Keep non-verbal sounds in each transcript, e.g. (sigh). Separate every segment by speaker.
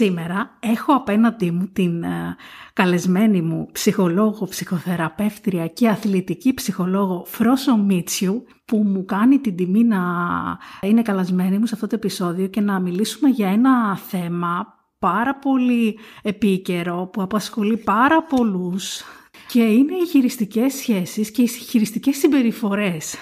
Speaker 1: Σήμερα έχω απέναντί μου την ε, καλεσμένη μου ψυχολόγο, ψυχοθεραπεύτρια και αθλητική ψυχολόγο Φρόσο Μίτσιου που μου κάνει την τιμή να είναι καλεσμένη μου σε αυτό το επεισόδιο και να μιλήσουμε για ένα θέμα πάρα πολύ επίκαιρο που απασχολεί πάρα πολλούς και είναι οι χειριστικές σχέσεις και οι χειριστικές συμπεριφορές.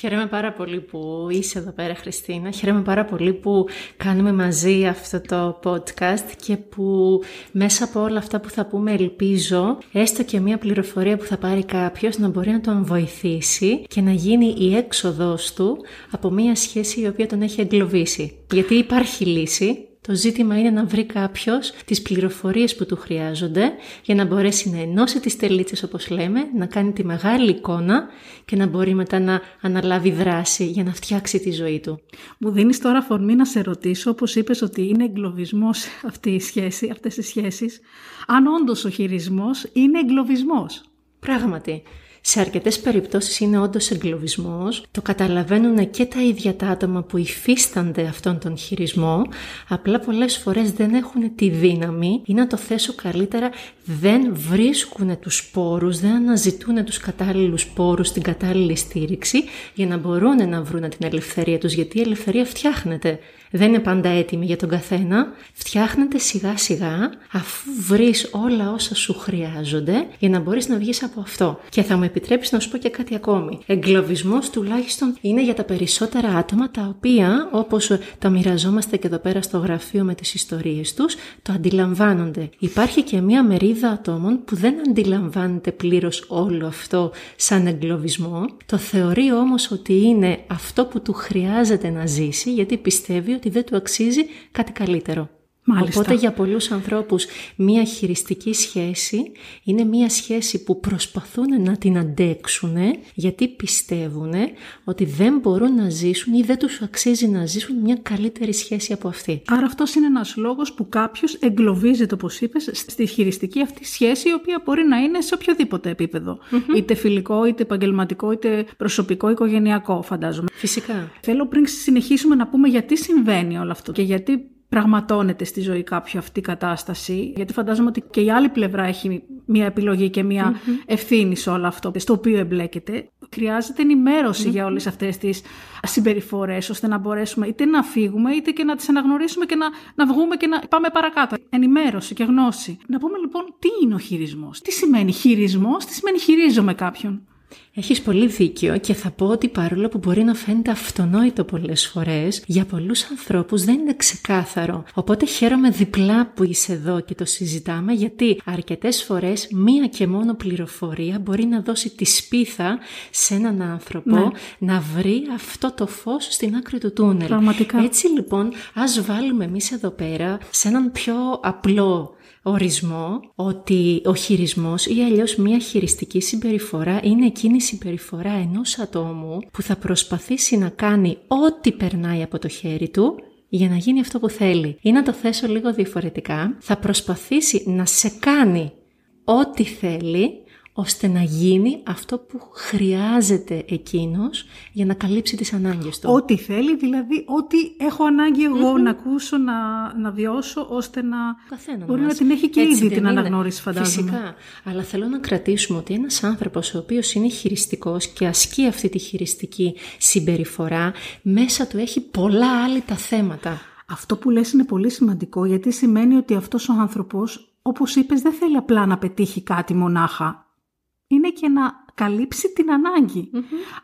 Speaker 2: Χαίρομαι πάρα πολύ που είσαι εδώ πέρα Χριστίνα. Χαίρομαι πάρα πολύ που κάνουμε μαζί αυτό το podcast και που μέσα από όλα αυτά που θα πούμε ελπίζω έστω και μια πληροφορία που θα πάρει κάποιος να μπορεί να τον βοηθήσει και να γίνει η έξοδος του από μια σχέση η οποία τον έχει εγκλωβίσει. Γιατί υπάρχει λύση, το ζήτημα είναι να βρει κάποιος τις πληροφορίες που του χρειάζονται για να μπορέσει να ενώσει τις τελίτσες, όπως λέμε, να κάνει τη μεγάλη εικόνα και να μπορεί μετά να αναλάβει δράση για να φτιάξει τη ζωή του.
Speaker 1: Μου δίνεις τώρα φορμή να σε ρωτήσω, όπως είπες, ότι είναι εγκλωβισμός αυτή η σχέση, αυτές οι σχέσεις, αν όντως ο χειρισμός είναι εγκλωβισμός.
Speaker 2: Πράγματι. Σε αρκετές περιπτώσεις είναι όντως εγκλωβισμός, το καταλαβαίνουν και τα ίδια τα άτομα που υφίστανται αυτόν τον χειρισμό, απλά πολλές φορές δεν έχουν τη δύναμη ή να το θέσω καλύτερα, δεν βρίσκουν τους σπόρους, δεν αναζητούν τους κατάλληλους σπόρους, την κατάλληλη στήριξη για να μπορούν να βρουν την ελευθερία τους, γιατί η ελευθερία φτιάχνεται δεν είναι πάντα έτοιμη για τον καθένα, φτιάχνεται σιγά σιγά αφού βρεις όλα όσα σου χρειάζονται για να μπορείς να βγεις από αυτό. Και θα μου επιτρέψεις να σου πω και κάτι ακόμη. Εγκλωβισμός τουλάχιστον είναι για τα περισσότερα άτομα τα οποία όπως τα μοιραζόμαστε και εδώ πέρα στο γραφείο με τις ιστορίες τους, το αντιλαμβάνονται. Υπάρχει και μια μερίδα ατόμων που δεν αντιλαμβάνεται πλήρως όλο αυτό σαν εγκλωβισμό, το θεωρεί όμως ότι είναι αυτό που του χρειάζεται να ζήσει γιατί πιστεύει ότι δεν του αξίζει κάτι καλύτερο.
Speaker 1: Μάλιστα.
Speaker 2: Οπότε για πολλούς ανθρώπους μία χειριστική σχέση είναι μία σχέση που προσπαθούν να την αντέξουν γιατί πιστεύουν ότι δεν μπορούν να ζήσουν ή δεν τους αξίζει να ζήσουν μια καλύτερη σχέση από αυτή.
Speaker 1: Άρα αυτός είναι ένας λόγος που κάποιος εγκλωβίζεται όπως είπες στη χειριστική αυτή σχέση η οποία μπορεί να είναι σε οποιοδήποτε Είτε φιλικό, είτε επαγγελματικό, είτε προσωπικό, οικογενειακό φαντάζομαι.
Speaker 2: Φυσικά.
Speaker 1: Θέλω πριν συνεχίσουμε να πούμε γιατί συμβαίνει όλο αυτό και γιατί πραγματώνεται στη ζωή κάποιο αυτή η κατάσταση, γιατί φαντάζομαι ότι και η άλλη πλευρά έχει μια επιλογή και μια mm-hmm. ευθύνη σε όλο αυτό, στο οποίο εμπλέκεται. Χρειάζεται για όλες αυτές τις συμπεριφορές, ώστε να μπορέσουμε είτε να φύγουμε, είτε και να τις αναγνωρίσουμε και να, να βγούμε και να πάμε παρακάτω. Ενημέρωση και γνώση. Να πούμε λοιπόν τι είναι ο χειρισμός; Τι σημαίνει χειρισμός, τι σημαίνει χειρίζομαι κάποιον;
Speaker 2: Έχεις πολύ δίκιο και θα πω ότι παρόλο που μπορεί να φαίνεται αυτονόητο πολλές φορές, για πολλούς ανθρώπους δεν είναι ξεκάθαρο. Οπότε χαίρομαι διπλά που είσαι εδώ και το συζητάμε γιατί αρκετές φορές μία και μόνο πληροφορία μπορεί να δώσει τη σπίθα σε έναν άνθρωπο ναι. να βρει αυτό το φως στην άκρη του τούνελ.
Speaker 1: Πραγματικά.
Speaker 2: Έτσι λοιπόν ας βάλουμε εμείς εδώ πέρα σε έναν πιο απλό ορισμό ότι ο χειρισμός ή αλλιώς μια χειριστική συμπεριφορά είναι εκείνη η συμπεριφορά ενός ατόμου που θα προσπαθήσει να κάνει ό,τι περνάει από το χέρι του για να γίνει αυτό που θέλει. Ή να το θέσω λίγο διαφορετικά, θα προσπαθήσει να σε κάνει ό,τι θέλει ώστε να γίνει αυτό που χρειάζεται εκείνος για να καλύψει τις ανάγκες του.
Speaker 1: Ό,τι θέλει, δηλαδή ό,τι έχω ανάγκη να ακούσω, να, να βιώσω, ώστε να
Speaker 2: Καθένα
Speaker 1: μπορεί να την έχει και ήδη την αναγνώριση φαντάζομαι.
Speaker 2: Φυσικά, αλλά θέλω να κρατήσουμε ότι ένας άνθρωπος ο οποίος είναι χειριστικός και ασκεί αυτή τη χειριστική συμπεριφορά, μέσα του έχει πολλά άλλη τα θέματα.
Speaker 1: Αυτό που λες είναι πολύ σημαντικό γιατί σημαίνει ότι αυτός ο άνθρωπος, όπως είπες, δεν θέλει απλά να πετύχει κάτι μονάχα είναι και να καλύψει την αναγκη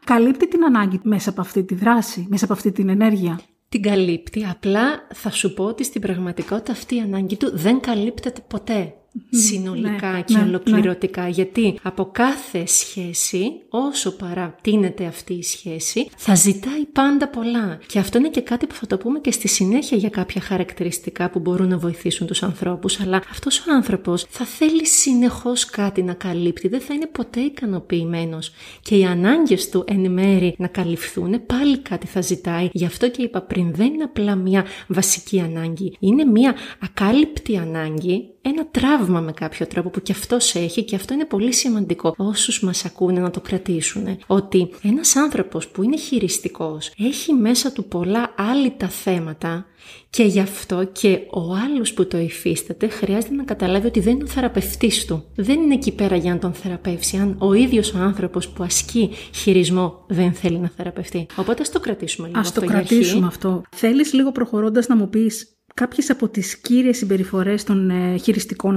Speaker 1: Καλύπτει την ανάγκη μέσα από αυτή τη δράση, μέσα από αυτή την ενέργεια.
Speaker 2: Την καλύπτει, απλά θα σου πω ότι στην πραγματικότητα αυτή η ανάγκη του δεν καλύπτεται ποτέ συνολικά ναι, και ναι, ολοκληρωτικά. Ναι. Γιατί από κάθε σχέση, όσο παρατείνεται αυτή η σχέση, θα ζητάει πάντα πολλά. Και αυτό είναι και κάτι που θα το πούμε και στη συνέχεια για κάποια χαρακτηριστικά που μπορούν να βοηθήσουν τους ανθρώπους. Αλλά αυτός ο άνθρωπος θα θέλει συνεχώς κάτι να καλύπτει, δεν θα είναι ποτέ ικανοποιημένος. Και οι ανάγκες του εν μέρη να καλυφθούν, πάλι κάτι θα ζητάει. Γι' αυτό και είπα πριν, δεν είναι απλά μια βασική ανάγκη. Είναι μια ακάλυπτη ανάγκη, ένα τράβο τραύμα με κάποιο τρόπο που και αυτός έχει και αυτό είναι πολύ σημαντικό όσους μας ακούνε να το κρατήσουν. Ότι ένας άνθρωπος που είναι χειριστικός έχει μέσα του πολλά άλυτα θέματα και γι' αυτό και ο άλλος που το υφίσταται χρειάζεται να καταλάβει ότι δεν είναι ο θεραπευτής του. Δεν είναι εκεί πέρα για να τον θεραπεύσει αν ο ίδιος ο άνθρωπος που ασκεί χειρισμό δεν θέλει να θεραπευτεί. Οπότε ας το κρατήσουμε λίγο
Speaker 1: ας αυτό. Ας το κρατήσουμε αυτό. Θέλεις λίγο προχωρώντας να μου πεις κάποιες από τις κύριες συμπεριφορές των ε, χειριστικών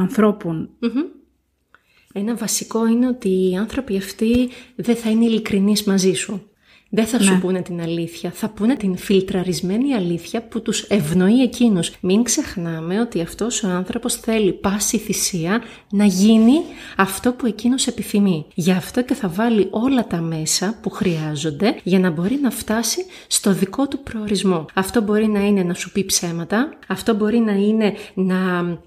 Speaker 2: Ένα βασικό είναι ότι οι άνθρωποι αυτοί δεν θα είναι ειλικρινείς μαζί σου. Δεν θα σου ναι. πούνε την αλήθεια, θα πούνε την φιλτραρισμένη αλήθεια που τους ευνοεί εκείνους. Μην ξεχνάμε ότι αυτός ο άνθρωπος θέλει πάση θυσία να γίνει αυτό που εκείνος επιθυμεί. Γι' αυτό και θα βάλει όλα τα μέσα που χρειάζονται για να μπορεί να φτάσει στο δικό του προορισμό. Αυτό μπορεί να είναι να σου πει ψέματα, αυτό μπορεί να είναι να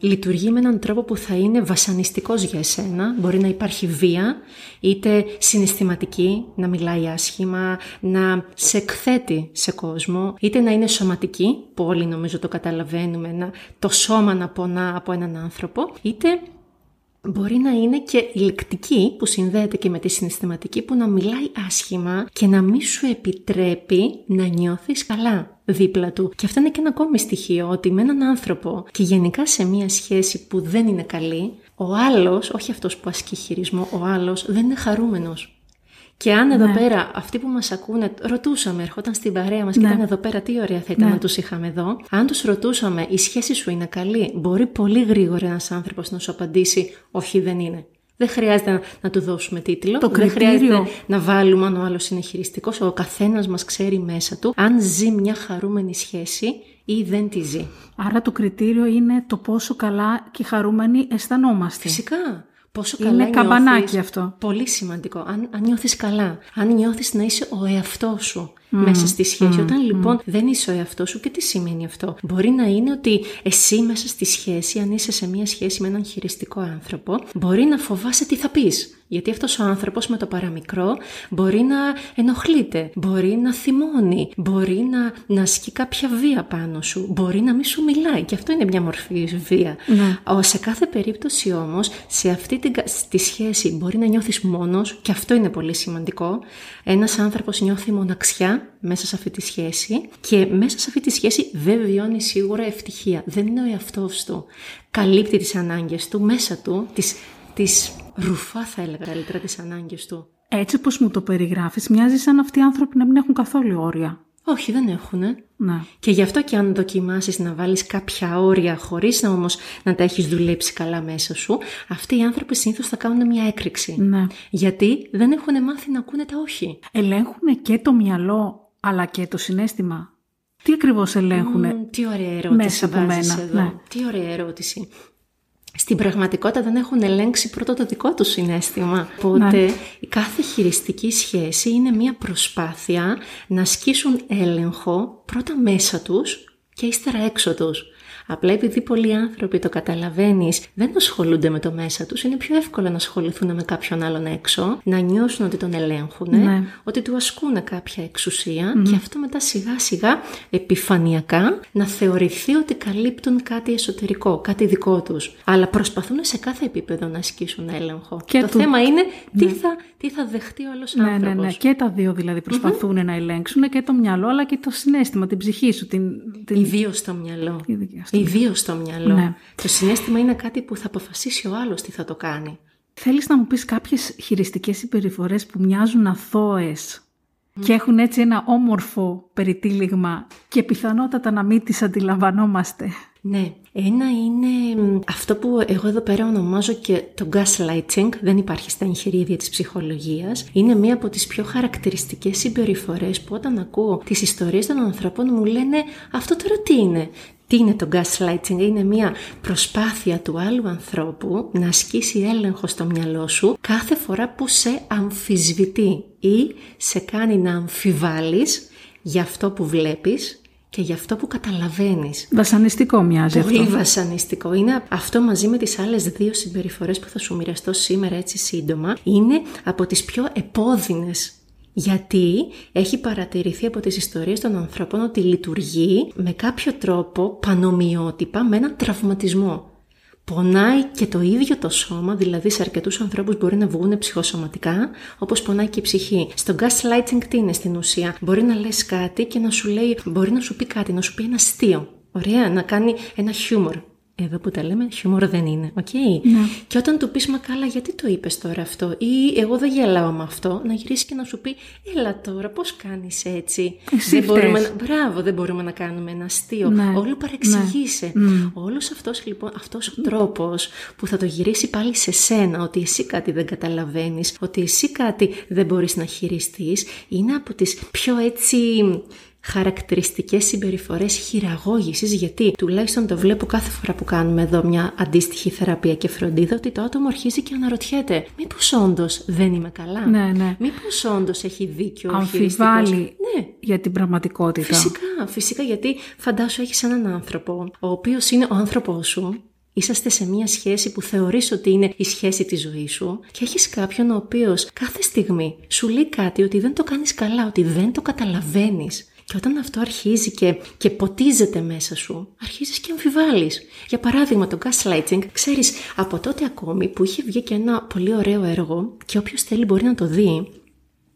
Speaker 2: λειτουργεί με έναν τρόπο που θα είναι βασανιστικός για εσένα, μπορεί να υπάρχει βία, είτε συναισθηματική, να μιλάει άσχημα, να σε εκθέτει σε κόσμο, είτε να είναι σωματική, που όλοι νομίζω το καταλαβαίνουμε, να, το σώμα να πονά από έναν άνθρωπο, είτε Μπορεί να είναι και ηλεκτική που συνδέεται και με τη συναισθηματική που να μιλάει άσχημα και να μην σου επιτρέπει να νιώθεις καλά δίπλα του. Και αυτό είναι και ένα ακόμη στοιχείο ότι με έναν άνθρωπο και γενικά σε μια σχέση που δεν είναι καλή, ο άλλος, όχι αυτός που ασκεί χειρισμό, ο άλλος δεν είναι χαρούμενος. Και αν εδώ ναι. πέρα αυτοί που μας ακούνε, ρωτούσαμε, ερχόταν στην παρέα μας και ναι. ήταν εδώ πέρα, τι ωραία θα ήταν ναι. να τους είχαμε εδώ. Αν τους ρωτούσαμε, η σχέση σου είναι καλή, μπορεί πολύ γρήγορα ένας άνθρωπος να σου απαντήσει, όχι δεν είναι. Δεν χρειάζεται να, του δώσουμε τίτλο.
Speaker 1: Το
Speaker 2: δεν χρειάζεται να βάλουμε αν ο άλλος είναι χειριστικός. Ο καθένας μας ξέρει μέσα του αν ζει μια χαρούμενη σχέση ή δεν τη ζει.
Speaker 1: Άρα το κριτήριο είναι το πόσο καλά και χαρούμενοι αισθανόμαστε.
Speaker 2: Φυσικά. Πόσο καλά
Speaker 1: Είναι καμπανάκι αυτό.
Speaker 2: Πολύ σημαντικό. Αν, αν νιώθεις καλά, αν νιώθεις να είσαι ο εαυτός σου μέσα στη σχέση. Όταν λοιπόν δεν είσαι ο εαυτός σου και τι σημαίνει αυτό; Μπορεί να είναι ότι εσύ μέσα στη σχέση, αν είσαι σε μια σχέση με έναν χειριστικό άνθρωπο, μπορεί να φοβάσαι τι θα πεις. Γιατί αυτός ο άνθρωπος με το παραμικρό μπορεί να ενοχλείται, μπορεί να θυμώνει, μπορεί να, να ασκεί κάποια βία πάνω σου, μπορεί να μην σου μιλάει και αυτό είναι μια μορφή βία. Ναι. Σε κάθε περίπτωση όμως, σε αυτή την, τη σχέση μπορεί να νιώθεις μόνος και αυτό είναι πολύ σημαντικό. Ένας άνθρωπος νιώθει μοναξιά μέσα σε αυτή τη σχέση και μέσα σε αυτή τη σχέση δεν βιώνει σίγουρα ευτυχία. Δεν είναι ο εαυτός του. Καλύπτει τις ανάγκες του μέσα του, τις τις ρουφά θα έλεγα καλύτερα τις ανάγκες του.
Speaker 1: Έτσι όπως μου το περιγράφεις, μοιάζει σαν αυτοί οι άνθρωποι να μην έχουν καθόλου όρια.
Speaker 2: Όχι, δεν έχουν.
Speaker 1: Ναι.
Speaker 2: Και γι' αυτό και αν δοκιμάσεις να βάλεις κάποια όρια χωρίς να όμως να τα έχεις δουλέψει καλά μέσα σου, αυτοί οι άνθρωποι συνήθως θα κάνουν μια έκρηξη.
Speaker 1: Ναι.
Speaker 2: Γιατί δεν έχουν μάθει να ακούνε τα όχι.
Speaker 1: Ελέγχουν και το μυαλό αλλά και το συνέστημα. Τι ακριβώς ελέγχουν
Speaker 2: mm, τι ωραία ερώτηση
Speaker 1: μέσα από μένα.
Speaker 2: Εδώ. Ναι. Τι ωραία ερώτηση στην πραγματικότητα δεν έχουν ελέγξει πρώτα το δικό τους συνέστημα. Οπότε ναι. η κάθε χειριστική σχέση είναι μια προσπάθεια να ασκήσουν έλεγχο πρώτα μέσα τους και ύστερα έξω τους. Απλά επειδή πολλοί άνθρωποι το καταλαβαίνεις, δεν ασχολούνται με το μέσα τους, είναι πιο εύκολο να ασχοληθούν με κάποιον άλλον έξω, να νιώσουν ότι τον ελέγχουν,
Speaker 1: ναι.
Speaker 2: ότι του ασκούν κάποια και αυτό μετά σιγά σιγά επιφανειακά να θεωρηθεί ότι καλύπτουν κάτι εσωτερικό, κάτι δικό τους. Αλλά προσπαθούν σε κάθε επίπεδο να ασκήσουν έλεγχο. Και το θέμα είναι τι, ναι. θα, τι θα δεχτεί ο άλλος
Speaker 1: ναι,
Speaker 2: άνθρωπο.
Speaker 1: Ναι, ναι, και τα δύο δηλαδή να ελέγξουν και το μυαλό αλλά και το συνέστημα, την ψυχή σου. Την, την...
Speaker 2: Ιδίως το μυαλό. Ιδίως στο μυαλό. Ναι. Το συνέστημα είναι κάτι που θα αποφασίσει ο άλλος τι θα το κάνει.
Speaker 1: Θέλεις να μου πεις κάποιες χειριστικές συμπεριφορές που μοιάζουν αθώες και έχουν έτσι ένα όμορφο περιτύλιγμα και πιθανότατα να μην τις αντιλαμβανόμαστε;
Speaker 2: Ναι, ένα είναι αυτό που εγώ εδώ πέρα ονομάζω και το gaslighting, δεν υπάρχει στα εγχειρίδια της ψυχολογίας. Είναι μία από τις πιο χαρακτηριστικές συμπεριφορές που όταν ακούω τις ιστορίες των ανθρώπων μου λένε αυτό τώρα τι είναι; Τι είναι το gaslighting, είναι μια προσπάθεια του άλλου ανθρώπου να ασκήσει έλεγχο στο μυαλό σου κάθε φορά που σε αμφισβητεί ή σε κάνει να αμφιβάλλεις για αυτό που βλέπεις και για αυτό που καταλαβαίνεις.
Speaker 1: Βασανιστικό μοιάζει
Speaker 2: Πολύ αυτό. βασανιστικό. Είναι αυτό μαζί με τις άλλες δύο συμπεριφορές που θα σου μοιραστώ σήμερα έτσι σύντομα. Είναι από τις πιο επώδυνες γιατί έχει παρατηρηθεί από τις ιστορίες των ανθρώπων ότι λειτουργεί με κάποιο τρόπο πανομοιότυπα με έναν τραυματισμό. πονάει και το ίδιο το σώμα, δηλαδή σε αρκετούς ανθρώπους μπορεί να βγουν ψυχοσωματικά, όπως πονάει και η ψυχή. Στο gaslighting τι είναι στην ουσία; Μπορεί να λες κάτι και να σου λέει, μπορεί να σου πει κάτι, να σου πει ένα αστείο. Ωραία, να κάνει ένα χιούμορ. Εδώ που τα λέμε, χιούμορ δεν είναι. Okay?
Speaker 1: Ναι.
Speaker 2: Και όταν του πεις, Μα καλά, γιατί το είπες τώρα αυτό, ή Εγώ δεν γελάω με αυτό, να γυρίσει και να σου πει, Έλα τώρα, πώς κάνεις έτσι;
Speaker 1: Εσύ
Speaker 2: δεν μπορούμε
Speaker 1: φταίς.
Speaker 2: να... Μπράβο, δεν μπορούμε να κάνουμε ένα αστείο.
Speaker 1: Ναι.
Speaker 2: Όλο παρεξηγείσαι.
Speaker 1: Ναι. Μμ.
Speaker 2: Όλος αυτός λοιπόν, αυτός ο τρόπος που θα το γυρίσει πάλι σε σένα, ότι εσύ κάτι δεν καταλαβαίνεις, ότι εσύ κάτι δεν μπορείς να χειριστείς, είναι από τις πιο έτσι χαρακτηριστικές συμπεριφορές χειραγώγησης γιατί τουλάχιστον το βλέπω κάθε φορά που κάνουμε εδώ μια αντίστοιχη θεραπεία και φροντίδα ότι το άτομο αρχίζει και αναρωτιέται μήπως όντως δεν είμαι καλά;
Speaker 1: Ναι, ναι.
Speaker 2: μήπως όντως έχει δίκιο ο χειριστικός;
Speaker 1: Αμφιβάλλει
Speaker 2: ναι
Speaker 1: για την πραγματικότητα.
Speaker 2: Φυσικά, φυσικά γιατί φαντάσου έχεις έναν άνθρωπο ο οποίος είναι ο άνθρωπός σου Είσαστε σε μια σχέση που θεωρείς ότι είναι η σχέση της ζωής σου και έχεις κάποιον ο οποίος κάθε στιγμή σου λέει κάτι ότι δεν το κάνεις καλά, ότι δεν το καταλαβαίνεις. Και όταν αυτό αρχίζει και, και ποτίζεται μέσα σου, αρχίζεις και αμφιβάλλεις. Για παράδειγμα, το gaslighting, ξέρεις, από τότε ακόμη που είχε βγει και ένα πολύ ωραίο έργο και όποιος θέλει μπορεί να το δει,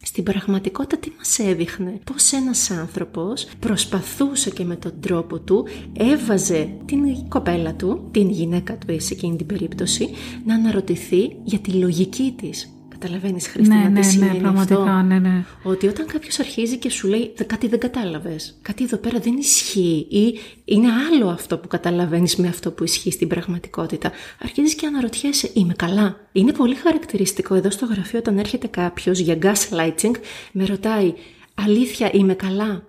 Speaker 2: στην πραγματικότητα τι μας έδειχνε, πως ένας άνθρωπος προσπαθούσε και με τον τρόπο του έβαζε την κοπέλα του, την γυναίκα του σε εκείνη την περίπτωση, να αναρωτηθεί για τη λογική της. Καταλαβαίνεις Χριστίνα
Speaker 1: ναι,
Speaker 2: τι
Speaker 1: ναι,
Speaker 2: σημαίνει
Speaker 1: ναι, πραγματικά,
Speaker 2: αυτό.
Speaker 1: ναι, ναι.
Speaker 2: Ότι όταν κάποιος αρχίζει και σου λέει «Δε- κάτι δεν κατάλαβες, κάτι εδώ πέρα δεν ισχύει ή είναι άλλο αυτό που καταλαβαίνεις με αυτό που ισχύει στην πραγματικότητα, αρχίζεις και αναρωτιέσαι «Είμαι καλά». Είναι πολύ χαρακτηριστικό εδώ στο γραφείο όταν έρχεται κάποιος για gaslighting, με ρωτάει «Αλήθεια είμαι καλά».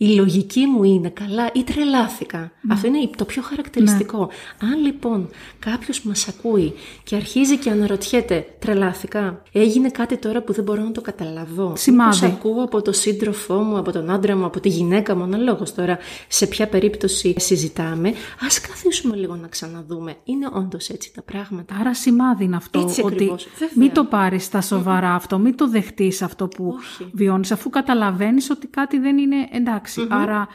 Speaker 2: Η λογική μου είναι καλά ή τρελάθηκα. Αυτό είναι το πιο χαρακτηριστικό. Αν λοιπόν κάποιος μας ακούει και αρχίζει και αναρωτιέται, τρελάθηκα, έγινε κάτι τώρα που δεν μπορώ να το καταλαβώ.
Speaker 1: Σημάδι.
Speaker 2: Μήπως ακούω από τον σύντροφό μου, από τον άντρα μου, από τη γυναίκα μου, αναλόγως τώρα σε ποια περίπτωση συζητάμε. Α καθίσουμε λίγο να ξαναδούμε. Είναι όντως έτσι τα πράγματα.
Speaker 1: Άρα σημάδι είναι αυτό.
Speaker 2: Έτσι
Speaker 1: ότι
Speaker 2: ακριβώς, βέβαια.
Speaker 1: μην το πάρεις στα σοβαρά αυτό, μην το δεχτείς αυτό που
Speaker 2: Όχι.
Speaker 1: βιώνεις, αφού καταλαβαίνεις ότι κάτι δεν είναι εντάξει. Άρα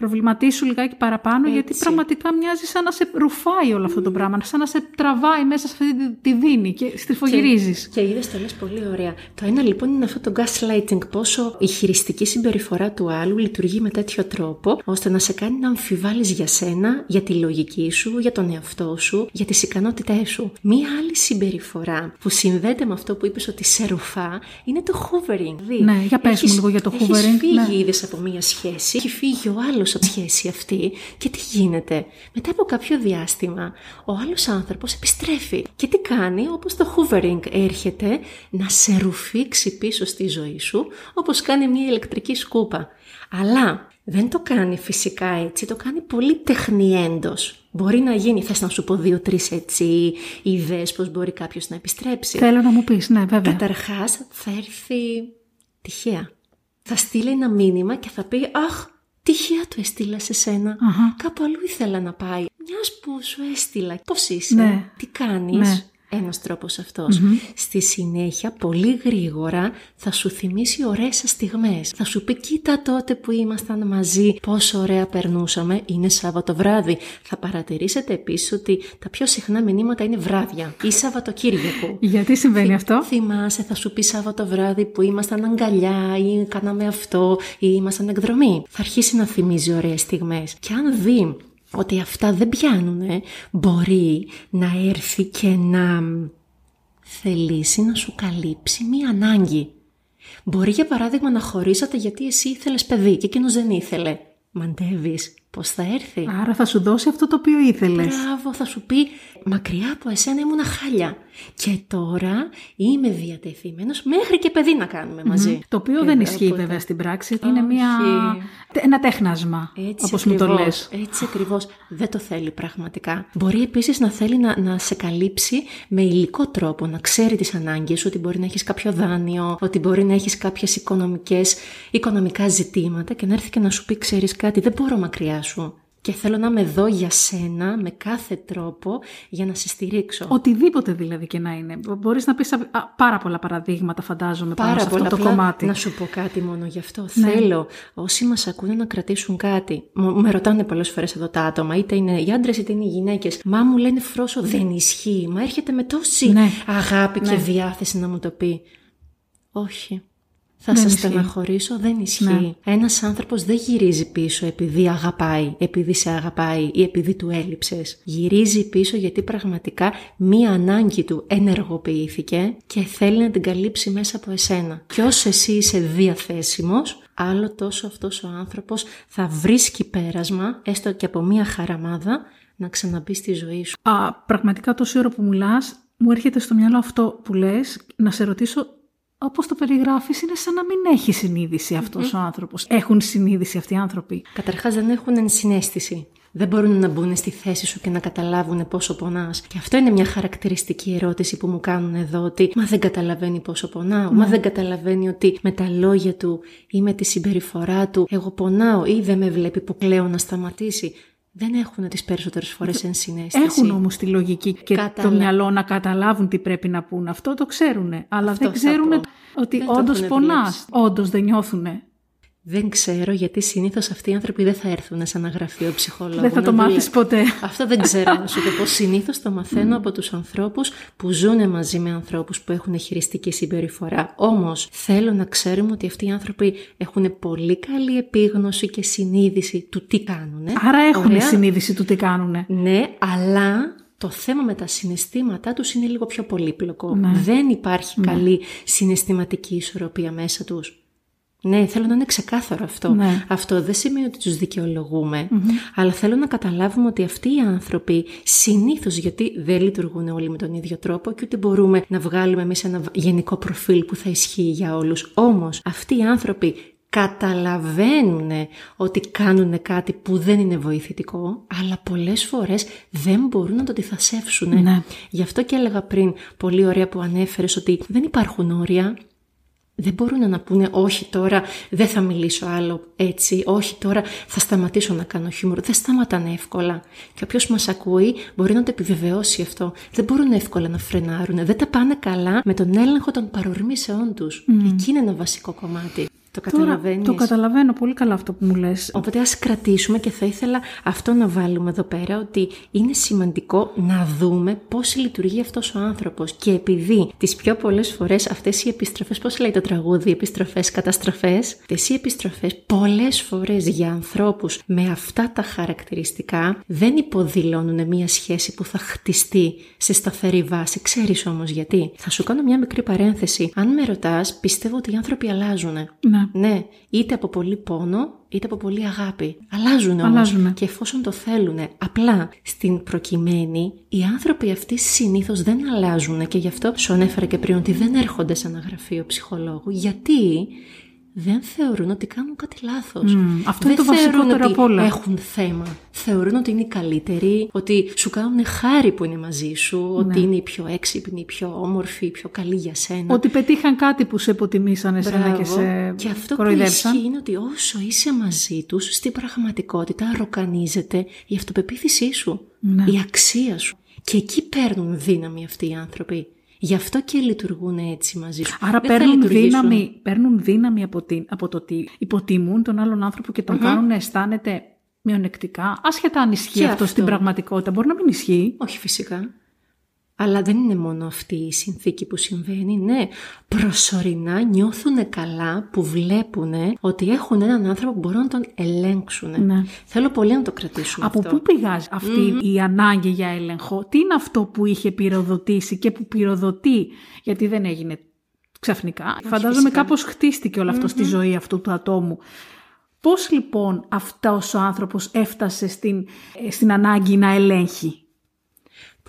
Speaker 1: προβληματίσου λιγάκι παραπάνω, γιατί
Speaker 2: Έτσι.
Speaker 1: πραγματικά μοιάζει σαν να σε ρουφάει όλο αυτό το πράγμα, σαν να σε τραβάει μέσα σε αυτή τη, τη δίνη και στριφογυρίζεις.
Speaker 2: Και είδες το λες πολύ ωραία. Το ένα λοιπόν είναι αυτό το gaslighting, πόσο η χειριστική συμπεριφορά του άλλου λειτουργεί με τέτοιο τρόπο, ώστε να σε κάνει να αμφιβάλλεις για σένα, για τη λογική σου, για τον εαυτό σου, για τις ικανότητές σου. Μία άλλη συμπεριφορά που συνδέεται με αυτό που είπες ότι σε ρουφά είναι το hoovering. Δηλαδή,
Speaker 1: Ναι, για πες μου λίγο για το
Speaker 2: έχεις
Speaker 1: hoovering,
Speaker 2: φύγει
Speaker 1: ναι.
Speaker 2: είδες από μία σχέση, έχει φύγει ο άλλος από τη σχέση αυτή και τι γίνεται. Μετά από κάποιο διάστημα, ο άλλος άνθρωπος επιστρέφει. Και τι κάνει, όπως το hoovering έρχεται να σε ρουφήξει πίσω στη ζωή σου, όπως κάνει μία ηλεκτρική σκούπα. Αλλά δεν το κάνει φυσικά έτσι, το κάνει πολύ τεχνιέντος. Μπορεί να γίνει, θες να σου πω δύο-τρεις έτσι ιδέες πώς μπορεί κάποιος να επιστρέψει.
Speaker 1: Θέλω να μου πεις, ναι βέβαια.
Speaker 2: Καταρχάς θα έρθει τυχαία. Θα στείλει ένα μήνυμα και θα πει «Αχ, τυχαία το έστειλα σε σένα.
Speaker 1: Αχα.
Speaker 2: Κάπου αλλού ήθελα να πάει. Μιας που σου έστειλα. Πώς είσαι,
Speaker 1: Ναι.
Speaker 2: τι κάνεις».
Speaker 1: Ναι.
Speaker 2: Ένας τρόπος αυτός. Στη συνέχεια, πολύ γρήγορα, θα σου θυμίσει ωραίες σας στιγμές. Θα σου πει κοίτα τότε που ήμασταν μαζί, πόσο ωραία περνούσαμε, είναι Σάββατο βράδυ. Θα παρατηρήσετε επίσης ότι τα πιο συχνά μηνύματα είναι βράδια ή Σαββατοκύριακο.
Speaker 1: Γιατί συμβαίνει αυτό;
Speaker 2: Θυμάσαι, θα σου πει Σάββατο βράδυ που ήμασταν αγκαλιά ή κάναμε αυτό ή ήμασταν εκδρομή. Θα αρχίσει να θυμίζει ωραίες στιγμές. Και αν δει ότι αυτά δεν πιάνουνε, μπορεί να έρθει και να θελήσει να σου καλύψει μία ανάγκη. Μπορεί για παράδειγμα να χωρίσατε γιατί εσύ ήθελες παιδί και εκείνος δεν ήθελε. Μαντεύεις πώς θα έρθει;
Speaker 1: Άρα θα σου δώσει αυτό το οποίο ήθελες.
Speaker 2: Μπράβο, θα σου πει μακριά από εσένα ήμουνα χάλια. Και τώρα είμαι διατεθειμένος μέχρι και παιδί να κάνουμε μαζί.
Speaker 1: Το οποίο
Speaker 2: Ε,
Speaker 1: δεν ισχύει
Speaker 2: οπότε-
Speaker 1: βέβαια στην πράξη. Είναι μια...
Speaker 2: Όχι.
Speaker 1: ένα τέχνασμα,
Speaker 2: Έτσι
Speaker 1: όπως μου το
Speaker 2: ακριβώς,
Speaker 1: λες.
Speaker 2: Έτσι ακριβώς. Δεν το θέλει πραγματικά. Μπορεί επίσης να θέλει να, να σε καλύψει με υλικό τρόπο, να ξέρει τις ανάγκες σου, ότι μπορεί να έχεις κάποιο δάνειο, ότι μπορεί να έχεις κάποιες οικονομικές, οικονομικά ζητήματα και να έρθει και να σου πει ξέρεις κάτι, δεν μπορώ μακριά σου. και θέλω να είμαι εδώ για σένα με κάθε τρόπο για να σε στηρίξω.
Speaker 1: Οτιδήποτε δηλαδή και να είναι. Μπορείς να πεις πάρα πολλά παραδείγματα φαντάζομαι
Speaker 2: πάρα
Speaker 1: πάνω σε αυτό
Speaker 2: το
Speaker 1: κομμάτι.
Speaker 2: Να σου πω κάτι μόνο γι' αυτό. Ναι. Θέλω όσοι μας ακούνε να κρατήσουν κάτι. Με ρωτάνε πολλές φορές εδώ τα άτομα, είτε είναι οι άντρες είτε είναι οι γυναίκες. Μα μου λένε φρόσο δεν ισχύει. Μα έρχεται με τόση ναι. αγάπη και ναι. διάθεση να μου το πει. Όχι θα σας στεναχωρήσω, δεν ισχύει. Ναι. Ένας άνθρωπος δεν γυρίζει πίσω επειδή αγαπάει, επειδή σε αγαπάει ή επειδή του έλειψες. Γυρίζει πίσω γιατί πραγματικά μία ανάγκη του ενεργοποιήθηκε και θέλει να την καλύψει μέσα από εσένα. Και όσο εσύ είσαι διαθέσιμος, άλλο τόσο αυτός ο άνθρωπος θα βρίσκει πέρασμα, έστω και από μία χαραμάδα, να ξαναμπεί στη ζωή σου.
Speaker 1: Α, πραγματικά τόση ώρα που μιλάς, μου έρχεται στο μυαλό αυτό που λες, να σε ρωτήσω όπως το περιγράφεις, είναι σαν να μην έχει συνείδηση ο άνθρωπος. Έχουν συνείδηση αυτοί οι άνθρωποι.
Speaker 2: Καταρχάς δεν έχουν ενσυναίσθηση. Δεν μπορούν να μπουν στη θέση σου και να καταλάβουν πόσο πονάς. Και αυτό είναι μια χαρακτηριστική ερώτηση που μου κάνουν εδώ, ότι Μα δεν καταλαβαίνει πόσο πονάω. Μα ναι. δεν καταλαβαίνει ότι με τα λόγια του ή με τη συμπεριφορά του εγώ πονάω ή δεν με βλέπει που κλαίω να σταματήσει δεν έχουν τις περισσότερες φορές ενσυναίσθηση.
Speaker 1: Έχουν όμως τη λογική και το μυαλό να καταλάβουν τι πρέπει να πούν. Αυτό το ξέρουν. Αλλά δεν ξέρουν ότι όντως όντως πονάς. Όντως δεν νιώθουν.
Speaker 2: Δεν ξέρω γιατί συνήθως αυτοί οι άνθρωποι δεν θα έρθουν σε ένα γραφείο ψυχολόγου.
Speaker 1: Δεν θα το μάθεις ποτέ.
Speaker 2: Αυτό δεν ξέρω να σου το πω. Συνήθως το μαθαίνω από τους ανθρώπους που ζουν μαζί με ανθρώπους που έχουν χειριστική συμπεριφορά. Όμως θέλω να ξέρουμε ότι αυτοί οι άνθρωποι έχουν πολύ καλή επίγνωση και συνείδηση του τι κάνουν.
Speaker 1: Άρα έχουν συνείδηση του τι κάνουν.
Speaker 2: Ναι, αλλά το θέμα με τα συναισθήματά τους είναι λίγο πιο πολύπλοκο. Ναι. Δεν υπάρχει ναι. καλή συναισθηματική ισορροπία μέσα τους. Ναι, θέλω να είναι ξεκάθαρο αυτό. Ναι. Αυτό δεν σημαίνει ότι τους δικαιολογουμε αλλά θέλω να καταλάβουμε ότι αυτοί οι άνθρωποι συνήθως, γιατί δεν λειτουργούν όλοι με τον ίδιο τρόπο και ούτε μπορούμε να βγάλουμε εμείς ένα γενικό προφίλ που θα ισχύει για όλους. Όμως, αυτοί οι άνθρωποι καταλαβαίνουν ότι κάνουν κάτι που δεν είναι βοηθητικό, αλλά πολλές φορές δεν μπορούν να το αντιθασεύσουν. Ναι. Γι' αυτό και έλεγα πριν, πολύ ωραία που ανέφερες, ότι δεν υπάρχουν όρια, δεν μπορούν να πούνε όχι τώρα δεν θα μιλήσω άλλο έτσι, όχι τώρα θα σταματήσω να κάνω χιούμορ. Δεν σταματάνε εύκολα. Και όποιος μας ακούει μπορεί να το επιβεβαιώσει αυτό. Δεν μπορούν εύκολα να φρενάρουν. Δεν τα πάνε καλά με τον έλεγχο των παρορμήσεών τους. Mm. Εκεί είναι ένα βασικό κομμάτι. Το καταλαβαίνεις.
Speaker 1: το καταλαβαίνω πολύ καλά αυτό που μου λες.
Speaker 2: Οπότε ας κρατήσουμε και θα ήθελα αυτό να βάλουμε εδώ πέρα ότι είναι σημαντικό να δούμε πώς λειτουργεί αυτός ο άνθρωπος και επειδή τις πιο πολλές φορές αυτές οι επιστροφές, πώς λέει το τραγούδι, επιστροφές, καταστροφές, αυτές οι επιστροφές πολλές φορές για ανθρώπους με αυτά τα χαρακτηριστικά δεν υποδηλώνουν μια σχέση που θα χτιστεί σε σταθερή βάση. Ξέρεις όμως γιατί. Θα σου κάνω μια μικρή παρένθεση. Αν με ρωτάς, πιστεύω ότι οι άνθρωποι αλλάζουν.
Speaker 1: Ναι.
Speaker 2: Ναι, είτε από πολύ πόνο, είτε από πολύ αγάπη. Αλλάζουν όμως και εφόσον το θέλουν. Απλά στην προκειμένη, οι άνθρωποι αυτοί συνήθως δεν αλλάζουν και γι' αυτό σου ανέφερα και πριν ότι δεν έρχονται σε ένα γραφείο ψυχολόγου. Γιατί; Δεν θεωρούν ότι κάνουν κάτι λάθος.
Speaker 1: αυτό δεν είναι το βασικότερο
Speaker 2: απ' όλα. έχουν θέμα. Θεωρούν ότι είναι οι καλύτεροι, ότι σου κάνουν χάρη που είναι μαζί σου, ότι ναι. είναι οι πιο έξυπνοι, οι πιο όμορφοι, οι πιο καλοί για σένα.
Speaker 1: Ότι πετύχαν κάτι που σε υποτιμήσαν εσένα και σε
Speaker 2: Και αυτό που ισχύει είναι ότι όσο είσαι μαζί τους, στην πραγματικότητα ροκανίζεται η αυτοπεποίθησή σου, ναι. η αξία σου. Και εκεί παίρνουν δύναμη αυτοί οι άνθρωποι. Γι' αυτό και λειτουργούν έτσι μαζί σου.
Speaker 1: Άρα παίρνουν δύναμη, παίρνουν δύναμη από, την, από το ότι υποτιμούν τον άλλον άνθρωπο και τον mm κάνουν να αισθάνεται μειονεκτικά. Άσχετα αν ισχύει αυτό, αυτό στην πραγματικότητα. Μπορεί να μην ισχύει.
Speaker 2: Όχι φυσικά. Αλλά δεν είναι μόνο αυτή η συνθήκη που συμβαίνει, ναι. Προσωρινά νιώθουν καλά που βλέπουν ότι έχουν έναν άνθρωπο που μπορούν να τον ελέγξουν. Ναι. Θέλω πολύ να το κρατήσουμε
Speaker 1: Από
Speaker 2: αυτό.
Speaker 1: πού πηγάζει η ανάγκη για έλεγχο, τι είναι αυτό που είχε πυροδοτήσει και που πυροδοτεί, γιατί δεν έγινε ξαφνικά. Όχι, Φαντάζομαι φυσικά. κάπως χτίστηκε όλο στη ζωή αυτού του ατόμου. Πώς λοιπόν αυτός ο άνθρωπος έφτασε στην, ε, στην ανάγκη να ελέγχει;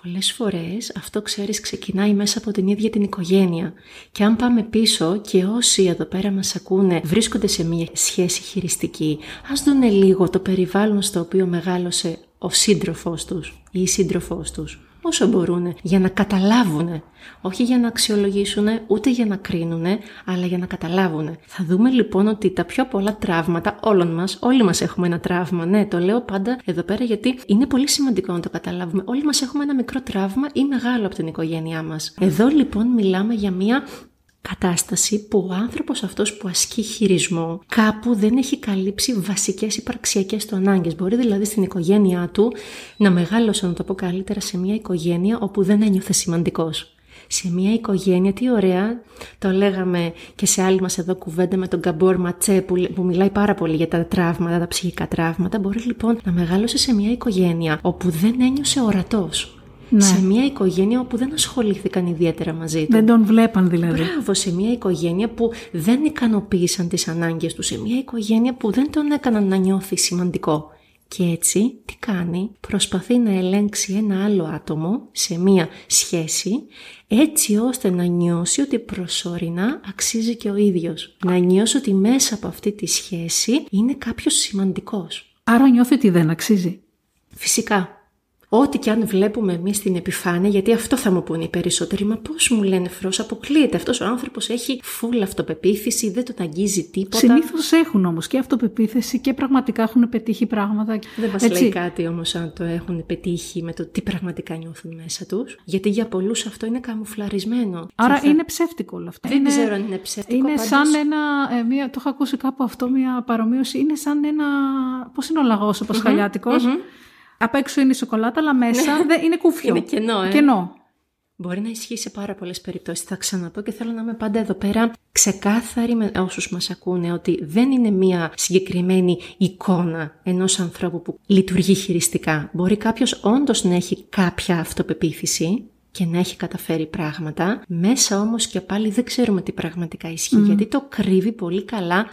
Speaker 2: Πολλές φορές αυτό ξέρεις ξεκινάει μέσα από την ίδια την οικογένεια και αν πάμε πίσω και όσοι εδώ πέρα μας ακούνε βρίσκονται σε μια σχέση χειριστική ας δούνε λίγο το περιβάλλον στο οποίο μεγάλωσε ο σύντροφός τους ή η σύντροφός τους. Όσο μπορούν για να καταλάβουν. Όχι για να αξιολογήσουν, ούτε για να κρίνουν, αλλά για να καταλάβουν. Θα δούμε λοιπόν ότι τα πιο πολλά τραύματα όλων μας, όλοι μας έχουμε ένα τραύμα. Ναι, το λέω πάντα εδώ πέρα γιατί είναι πολύ σημαντικό να το καταλάβουμε. Όλοι μας έχουμε ένα μικρό τραύμα ή μεγάλο από την οικογένειά μας. Εδώ λοιπόν μιλάμε για μια κατάσταση που ο άνθρωπος αυτός που ασκεί χειρισμό κάπου δεν έχει καλύψει βασικές υπαρξιακές του ανάγκες. Μπορεί δηλαδή στην οικογένειά του να μεγάλωσε, να το πω καλύτερα, σε μια οικογένεια όπου δεν ένιωθε σημαντικός. Σε μια οικογένεια, τι ωραία, το λέγαμε και σε άλλη μας εδώ κουβέντα με τον Καμπόρ Ματσέ που, που μιλάει πάρα πολύ για τα τραύματα, τα ψυχικά τραύματα. Μπορεί λοιπόν να μεγάλωσε σε μια οικογένεια όπου δεν ένιωσε ορατός ναι. σε μια οικογένεια όπου δεν ασχολήθηκαν ιδιαίτερα μαζί του.
Speaker 1: Δεν τον βλέπαν δηλαδή.
Speaker 2: Μπράβο, σε μια οικογένεια που δεν ικανοποίησαν τις ανάγκες του, σε μια οικογένεια που δεν τον έκαναν να νιώθει σημαντικό. Και έτσι τι κάνει, προσπαθεί να ελέγξει ένα άλλο άτομο σε μία σχέση έτσι ώστε να νιώσει ότι προσωρινά αξίζει και ο ίδιος. Να νιώσει ότι μέσα από αυτή τη σχέση είναι κάποιος σημαντικός.
Speaker 1: Άρα νιώθει ότι δεν αξίζει.
Speaker 2: Φυσικά. Ό,τι και αν βλέπουμε εμείς στην επιφάνεια, γιατί αυτό θα μου πούνε οι περισσότεροι, μα πώς μου λένε φρός, αποκλείεται. Αυτός ο άνθρωπος έχει φουλ αυτοπεποίθηση, δεν τον αγγίζει τίποτα.
Speaker 1: Συνήθως έχουν όμως και αυτοπεποίθηση και πραγματικά έχουν πετύχει πράγματα.
Speaker 2: Δεν μας λέει κάτι όμως αν το έχουν πετύχει με το τι πραγματικά νιώθουν μέσα τους. Γιατί για πολλούς αυτό είναι καμουφλαρισμένο.
Speaker 1: Άρα θα... είναι ψεύτικο όλο αυτό.
Speaker 2: Δεν είναι... ξέρω αν είναι ψεύτικο.
Speaker 1: Είναι
Speaker 2: πάντως...
Speaker 1: σαν ένα. Ε, μία, το έχω ακούσει κάπου αυτό, μια παρομοίωση. Είναι σαν ένα. Πώς είναι ο λαγός ο πασχαλιάτικος; Mm-hmm. Απ' έξω είναι η σοκολάτα, αλλά μέσα ναι. δεν είναι κούφιο.
Speaker 2: Είναι κενό, ε.
Speaker 1: κενό.
Speaker 2: Μπορεί να ισχύει σε πάρα πολλές περιπτώσεις. Θα ξαναπώ και θέλω να είμαι πάντα εδώ πέρα ξεκάθαρη με όσους μας ακούνε ότι δεν είναι μία συγκεκριμένη εικόνα ενός ανθρώπου που λειτουργεί χειριστικά. Μπορεί κάποιος όντως να έχει κάποια αυτοπεποίθηση και να έχει καταφέρει πράγματα. Μέσα όμως και πάλι δεν ξέρουμε τι πραγματικά ισχύει, γιατί το κρύβει πολύ καλά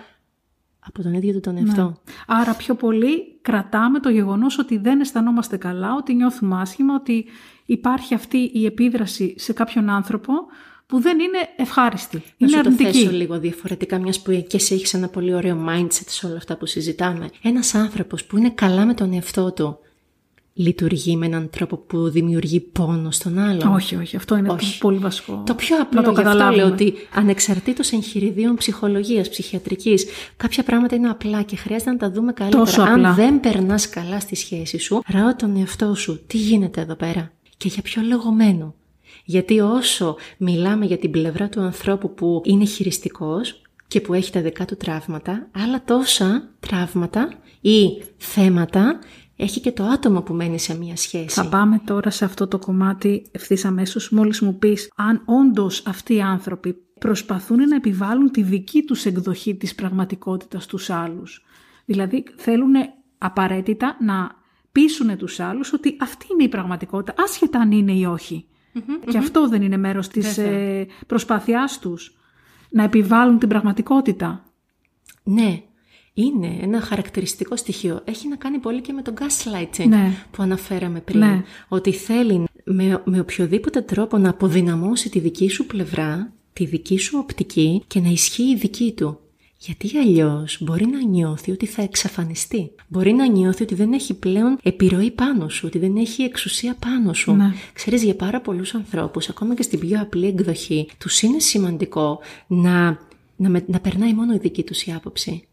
Speaker 2: από τον ίδιο του τον εαυτό. Ναι.
Speaker 1: Άρα πιο πολύ κρατάμε το γεγονός ότι δεν αισθανόμαστε καλά, ότι νιώθουμε άσχημα, ότι υπάρχει αυτή η επίδραση σε κάποιον άνθρωπο που δεν είναι ευχάριστη. Να είναι
Speaker 2: σου
Speaker 1: αρνητική.
Speaker 2: το θέσω λίγο διαφορετικά, μιας που και εσύ έχεις ένα πολύ ωραίο mindset σε όλα αυτά που συζητάμε. Ένας άνθρωπος που είναι καλά με τον εαυτό του, λειτουργεί με έναν τρόπο που δημιουργεί πόνο στον άλλον;
Speaker 1: Όχι, όχι. Αυτό είναι όχι. πολύ βασικό.
Speaker 2: Το πιο απλό το γι' αυτό λέω ότι ανεξαρτήτως εγχειριδίων ψυχολογίας, ψυχιατρικής, κάποια πράγματα είναι απλά και χρειάζεται να τα δούμε καλύτερα.
Speaker 1: Τόσο
Speaker 2: Αν
Speaker 1: απλά.
Speaker 2: δεν περνάς καλά στη σχέση σου, ράω τον εαυτό σου. Τι γίνεται εδώ πέρα και για ποιο λόγο μένω. Γιατί όσο μιλάμε για την πλευρά του ανθρώπου που είναι χειριστικός και που έχει τα δικά του τραύματα, άλλα τόσα τραύματα ή θέματα έχει και το άτομο που μένει σε μία σχέση.
Speaker 1: Θα πάμε τώρα σε αυτό το κομμάτι ευθύς αμέσως, μόλις μου πεις αν όντως αυτοί οι άνθρωποι προσπαθούν να επιβάλλουν τη δική τους εκδοχή της πραγματικότητας στους άλλους. Δηλαδή θέλουν απαραίτητα να πείσουν τους άλλους ότι αυτή είναι η πραγματικότητα, άσχετα αν είναι ή οχι Και αυτό δεν είναι μέρος της ε, προσπάθειάς τους, να επιβάλλουν την πραγματικότητα.
Speaker 2: Ναι, είναι ένα χαρακτηριστικό στοιχείο. Έχει να κάνει πολύ και με το gaslighting
Speaker 1: Ναι.
Speaker 2: που αναφέραμε πριν.
Speaker 1: Ναι.
Speaker 2: Ότι θέλει με, με οποιοδήποτε τρόπο να αποδυναμώσει τη δική σου πλευρά, τη δική σου οπτική και να ισχύει η δική του. Γιατί αλλιώς μπορεί να νιώθει ότι θα εξαφανιστεί. Μπορεί να νιώθει ότι δεν έχει πλέον επιρροή πάνω σου, ότι δεν έχει εξουσία πάνω σου.
Speaker 1: Ναι.
Speaker 2: Ξέρεις, για πάρα πολλούς ανθρώπους, ακόμα και στην πιο απλή εκδοχή, τους είναι σημαντικό να, να, με- να περνάει μόνο η δική τους η άποψη.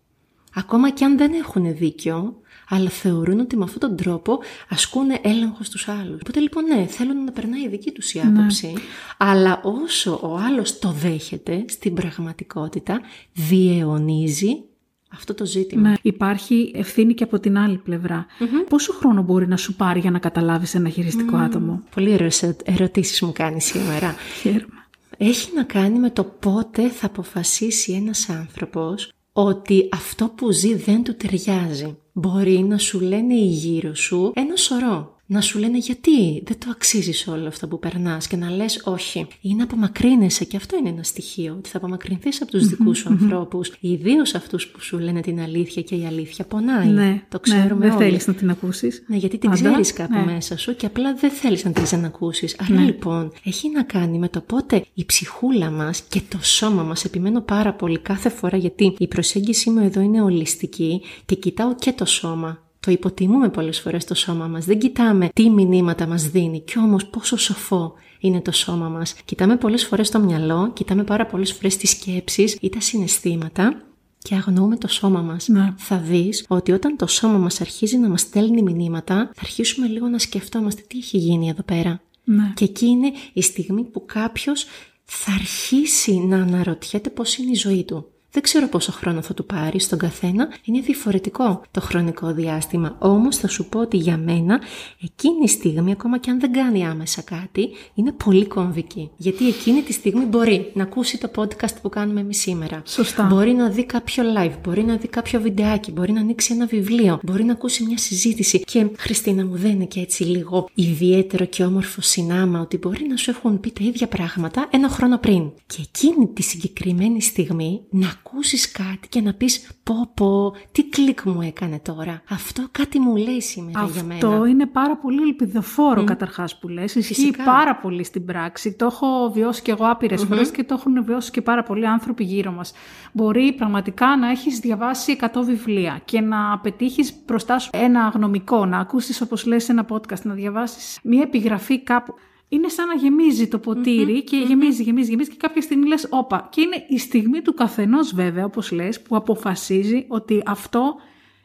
Speaker 2: Ακόμα και αν δεν έχουν δίκιο, αλλά θεωρούν ότι με αυτόν τον τρόπο ασκούν έλεγχο στους άλλους. Οπότε λοιπόν ναι, θέλουν να περνάει η δική τους η άποψη, αλλά όσο ο άλλος το δέχεται, στην πραγματικότητα διαιωνίζει αυτό το ζήτημα.
Speaker 1: Ναι. Υπάρχει ευθύνη και από την άλλη πλευρά. Πόσο χρόνο μπορεί να σου πάρει για να καταλάβεις ένα χειριστικό άτομο;
Speaker 2: Πολύ ωραίες ερωτήσεις μου κάνεις σήμερα.
Speaker 1: Χαίρομαι.
Speaker 2: Έχει να κάνει με το πότε θα αποφασίσει ένας άνθρωπος ότι αυτό που ζει δεν του ταιριάζει. Μπορεί να σου λένε οι γύρω σου ένα σωρό. Να σου λένε γιατί δεν το αξίζεις όλο αυτό που περνάς και να λες όχι. Ή να απομακρύνεσαι και αυτό είναι ένα στοιχείο. Ότι θα απομακρυνθείς από τους δικούς σου ανθρώπους. Ιδίως αυτούς που σου λένε την αλήθεια και η αλήθεια πονάει.
Speaker 1: Ναι,
Speaker 2: το ξέρουμε
Speaker 1: ναι, δεν
Speaker 2: όλοι.
Speaker 1: θέλεις να την ακούσεις.
Speaker 2: Ναι, γιατί την
Speaker 1: Πάντα,
Speaker 2: ξέρεις κάπου
Speaker 1: ναι.
Speaker 2: μέσα σου και απλά δεν θέλεις να την ξανακούσεις. Άρα λοιπόν έχει να κάνει με το πότε η ψυχούλα μας και το σώμα μας, επιμένω πάρα πολύ κάθε φορά γιατί η προσέγγιση μου εδώ είναι ολιστική και κοιτάω και το σώμα. Το υποτιμούμε πολλές φορές το σώμα μας. Δεν κοιτάμε τι μηνύματα μας δίνει και όμως πόσο σοφό είναι το σώμα μας. Κοιτάμε πολλές φορές το μυαλό, κοιτάμε πάρα πολλές φορές τις σκέψεις ή τα συναισθήματα και αγνοούμε το σώμα μας.
Speaker 1: Ναι.
Speaker 2: Θα δεις ότι όταν το σώμα μας αρχίζει να μας στέλνει μηνύματα, θα αρχίσουμε λίγο να σκεφτόμαστε τι έχει γίνει εδώ πέρα.
Speaker 1: Ναι.
Speaker 2: Και εκεί είναι η στιγμή που κάποιος θα αρχίσει να αναρωτιέται πώς είναι η ζωή του. Δεν ξέρω πόσο χρόνο θα του πάρει στον καθένα, είναι διαφορετικό το χρονικό διάστημα. Όμως θα σου πω ότι για μένα εκείνη η στιγμή, ακόμα και αν δεν κάνει άμεσα κάτι, είναι πολύ κομβική. Γιατί εκείνη τη στιγμή μπορεί να ακούσει το podcast που κάνουμε εμείς σήμερα.
Speaker 1: Σωστά.
Speaker 2: Μπορεί να δει κάποιο live, μπορεί να δει κάποιο βιντεάκι, μπορεί να ανοίξει ένα βιβλίο, μπορεί να ακούσει μια συζήτηση. Και Χριστίνα μου δεν είναι και έτσι λίγο ιδιαίτερο και όμορφο συνάμα ότι μπορεί να σου έχουν πει τα ίδια πράγματα ένα χρόνο πριν. Και εκείνη τη συγκεκριμένη στιγμή να ακούσεις κάτι και να πεις πω πω, τι κλικ μου έκανε τώρα. Αυτό κάτι μου λέει σήμερα για μένα.
Speaker 1: Αυτό είναι πάρα πολύ ελπιδοφόρο mm. καταρχάς που λες. Ισχύει
Speaker 2: Φυσικά.
Speaker 1: πάρα πολύ στην πράξη. Το έχω βιώσει και εγώ άπειρες
Speaker 2: Μμμ.
Speaker 1: φορές και το έχουν βιώσει και πάρα πολλοί άνθρωποι γύρω μας. Μπορεί πραγματικά να έχεις διαβάσει 100 βιβλία και να πετύχεις μπροστά σου ένα γνωμικό, να ακούσεις όπως λες ένα podcast, να διαβάσεις μια επιγραφή κάπου. Είναι σαν να γεμίζει το ποτηρι και γεμίζει, γεμίζει, γεμίζει και κάποια στιγμή λες όπα. Και είναι η στιγμή του καθενός βέβαια, όπως λες, που αποφασίζει ότι αυτό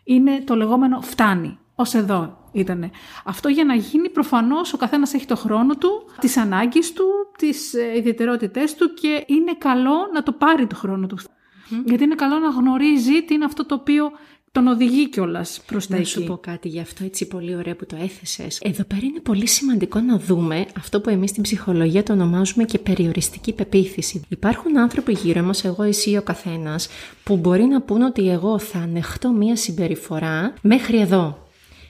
Speaker 1: είναι το λεγόμενο φτάνει. Ως εδώ ήτανε. Αυτό για να γίνει προφανώς ο καθένας έχει το χρόνο του, τις ανάγκες του, τις ε, ιδιαιτερότητές του και είναι καλό να το πάρει το χρόνο του. Γιατί είναι καλό να γνωρίζει τι είναι αυτό το οποίο τον οδηγεί κιόλας προς τα
Speaker 2: Να
Speaker 1: εκεί.
Speaker 2: σου πω κάτι γι' αυτό έτσι πολύ ωραία που το έθεσες. Εδώ πέρα είναι πολύ σημαντικό να δούμε αυτό που εμείς στην ψυχολογία το ονομάζουμε και περιοριστική πεποίθηση. Υπάρχουν άνθρωποι γύρω μας, εγώ, εσύ, ο καθένας, που μπορεί να πούν ότι εγώ θα ανεχτώ μία συμπεριφορά μέχρι εδώ.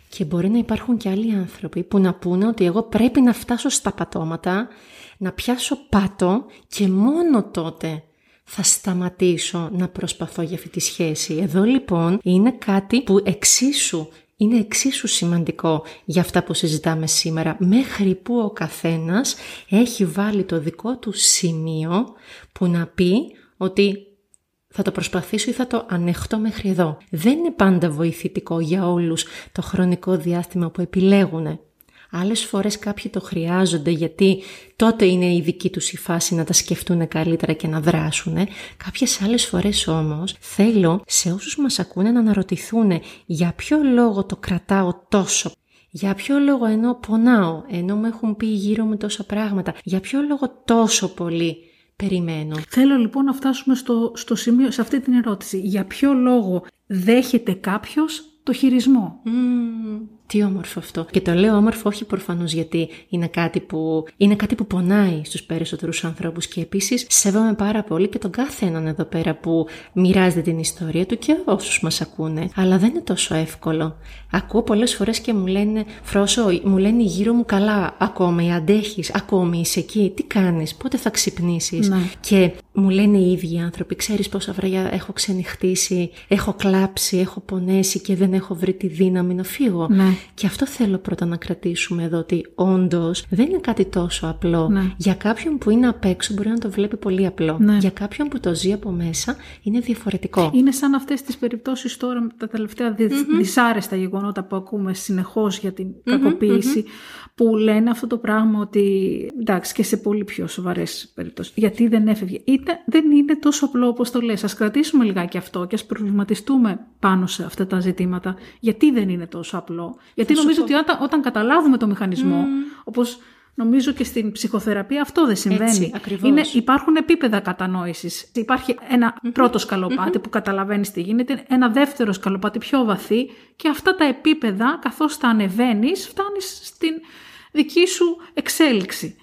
Speaker 2: Και μπορεί να υπάρχουν και άλλοι άνθρωποι που να πούνε ότι εγώ πρέπει να φτάσω στα πατώματα, να πιάσω πάτο και μόνο τότε θα σταματήσω να προσπαθώ για αυτή τη σχέση. Εδώ λοιπόν είναι κάτι που εξίσου είναι εξίσου σημαντικό για αυτά που συζητάμε σήμερα, μέχρι που ο καθένας έχει βάλει το δικό του σημείο που να πει ότι θα το προσπαθήσω ή θα το ανεχτώ μέχρι εδώ. Δεν είναι πάντα βοηθητικό για όλους το χρονικό διάστημα που επιλέγουν. Άλλες φορές κάποιοι το χρειάζονται γιατί τότε είναι η δική τους η φάση να τα σκεφτούν καλύτερα και να δράσουν. Κάποιες άλλες φορές όμως θέλω σε όσους μας ακούνε να αναρωτηθούν για ποιο λόγο το κρατάω τόσο για ποιο λόγο ενώ πονάω, ενώ μου έχουν πει γύρω μου τόσα πράγματα, για ποιο λόγο τόσο πολύ περιμένω.
Speaker 1: Θέλω λοιπόν να φτάσουμε στο, στο σημείο, σε αυτή την ερώτηση. Για ποιο λόγο δέχεται κάποιος το χειρισμό;
Speaker 2: Μμμ, τι όμορφο αυτό. Και το λέω όμορφο όχι προφανώς γιατί είναι κάτι, που, είναι κάτι που πονάει στους περισσότερους ανθρώπους και επίσης σέβομαι πάρα πολύ και τον κάθε έναν εδώ πέρα που μοιράζεται την ιστορία του και όσους μας ακούνε. Αλλά δεν είναι τόσο εύκολο. Ακούω πολλές φορές και μου λένε Φρόσο, μου λένε γύρω μου καλά ακόμη, αντέχεις, ακόμη είσαι εκεί, τι κάνεις, πότε θα ξυπνήσεις;
Speaker 1: Ναι.
Speaker 2: Και μου λένε οι ίδιοι άνθρωποι, ξέρεις πόσα βραδιά έχω ξενυχτήσει, έχω κλάψει, έχω πονέσει και δεν έχω βρει τη δύναμη να φύγω.
Speaker 1: Ναι.
Speaker 2: Και αυτό θέλω πρώτα να κρατήσουμε εδώ, ότι όντως δεν είναι κάτι τόσο απλό.
Speaker 1: Ναι.
Speaker 2: Για κάποιον που είναι απ' έξω μπορεί να το βλέπει πολύ απλό.
Speaker 1: Ναι.
Speaker 2: Για κάποιον που το ζει από μέσα είναι διαφορετικό.
Speaker 1: Είναι σαν αυτές τις περιπτώσεις τώρα με τα τελευταία δυσ- δυσάρεστα γεγονότα που ακούμε συνεχώς για την κακοποίηση που λένε αυτό το πράγμα ότι εντάξει και σε πολύ πιο σοβαρές περιπτώσεις γιατί δεν έφευγε. Είτε δεν είναι τόσο απλό όπως το λες. Ας κρατήσουμε λιγάκι αυτό και ας προβληματιστούμε πάνω σε αυτά τα ζητήματα. Γιατί δεν είναι τόσο απλό. Γιατί
Speaker 2: σου
Speaker 1: νομίζω
Speaker 2: πω.
Speaker 1: ότι όταν, όταν καταλάβουμε το μηχανισμό όπως Νομίζω και στην ψυχοθεραπεία αυτό δεν συμβαίνει.
Speaker 2: Έτσι, ακριβώς.
Speaker 1: Είναι, υπάρχουν επίπεδα κατανόησης. Υπάρχει ένα πρώτο σκαλοπάτι που καταλαβαίνεις τι γίνεται, ένα δεύτερο σκαλοπάτι πιο βαθύ και αυτά τα επίπεδα καθώς τα ανεβαίνεις φτάνεις στην δική σου εξέλιξη.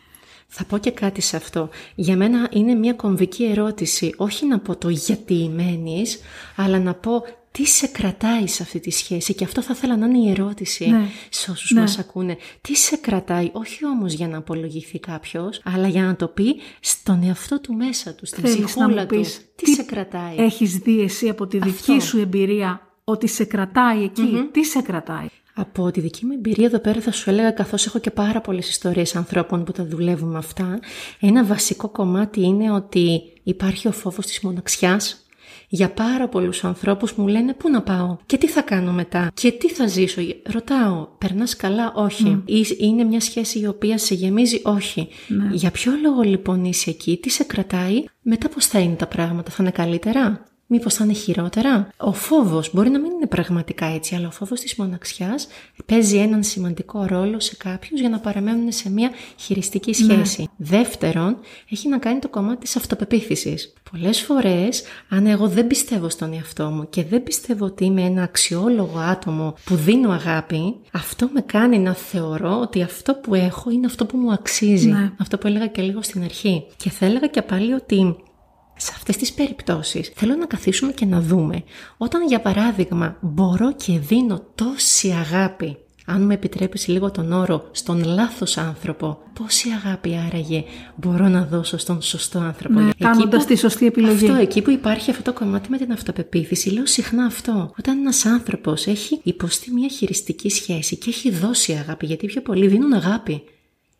Speaker 2: Θα πω και κάτι σε αυτό. Για μένα είναι μια κομβική ερώτηση. Όχι να πω το γιατί μένεις, αλλά να πω τι σε κρατάει σε αυτή τη σχέση. Και αυτό θα ήθελα να είναι η ερώτηση
Speaker 1: Ναι.
Speaker 2: σε όσους
Speaker 1: Ναι.
Speaker 2: μας ακούνε. Τι σε κρατάει, όχι όμως για να απολογηθεί κάποιος, αλλά για να το πει στον εαυτό του μέσα του, στην
Speaker 1: Θέλεις να
Speaker 2: ψυχούλα
Speaker 1: μου
Speaker 2: του.
Speaker 1: πεις
Speaker 2: Τι, σε κρατάει;
Speaker 1: Έχεις δει εσύ από τη δική
Speaker 2: Αυτό.
Speaker 1: σου εμπειρία ότι σε κρατάει εκεί; Τι σε κρατάει;
Speaker 2: Από τη δική μου εμπειρία εδώ πέρα θα σου έλεγα καθώς έχω και πάρα πολλές ιστορίες ανθρώπων που τα δουλεύουμε αυτά ένα βασικό κομμάτι είναι ότι υπάρχει ο φόβος της μοναξιάς Για πάρα πολλούς ανθρώπους μου λένε πού να πάω και τι θα κάνω μετά και τι θα ζήσω; Ρωτάω, περνάς καλά, όχι. Είναι μια σχέση η οποία σε γεμίζει, όχι.
Speaker 1: Ναι.
Speaker 2: Για ποιο λόγο λοιπόν είσαι εκεί, τι σε κρατάει, μετά πώς θα είναι τα πράγματα, θα είναι καλύτερα; Μήπως θα είναι χειρότερα; Ο φόβος μπορεί να μην είναι πραγματικά έτσι, αλλά ο φόβος της μοναξιάς παίζει έναν σημαντικό ρόλο σε κάποιους για να παραμένουν σε μια χειριστική σχέση. Δεύτερον, έχει να κάνει το κομμάτι της αυτοπεποίθησης. Πολλές φορές, αν εγώ δεν πιστεύω στον εαυτό μου και δεν πιστεύω ότι είμαι ένα αξιόλογο άτομο που δίνω αγάπη, αυτό με κάνει να θεωρώ ότι αυτό που έχω είναι αυτό που μου αξίζει.
Speaker 1: Ναι.
Speaker 2: Αυτό που έλεγα και λίγο στην αρχή. Και θα έλεγα και πάλι ότι σε αυτές τις περιπτώσεις θέλω να καθίσουμε και να δούμε όταν για παράδειγμα μπορώ και δίνω τόση αγάπη αν με επιτρέπεις λίγο τον όρο, στον λάθος άνθρωπο, πόση αγάπη άραγε μπορώ να δώσω στον σωστό άνθρωπο.
Speaker 1: Ναι, κάνοντας τη σωστή επιλογή.
Speaker 2: Αυτό, εκεί που υπάρχει αυτό το κομμάτι με την αυτοπεποίθηση, λέω συχνά αυτό. Όταν ένας άνθρωπος έχει υποστεί μια χειριστική σχέση και έχει δώσει αγάπη, γιατί πιο πολλοί δίνουν αγάπη.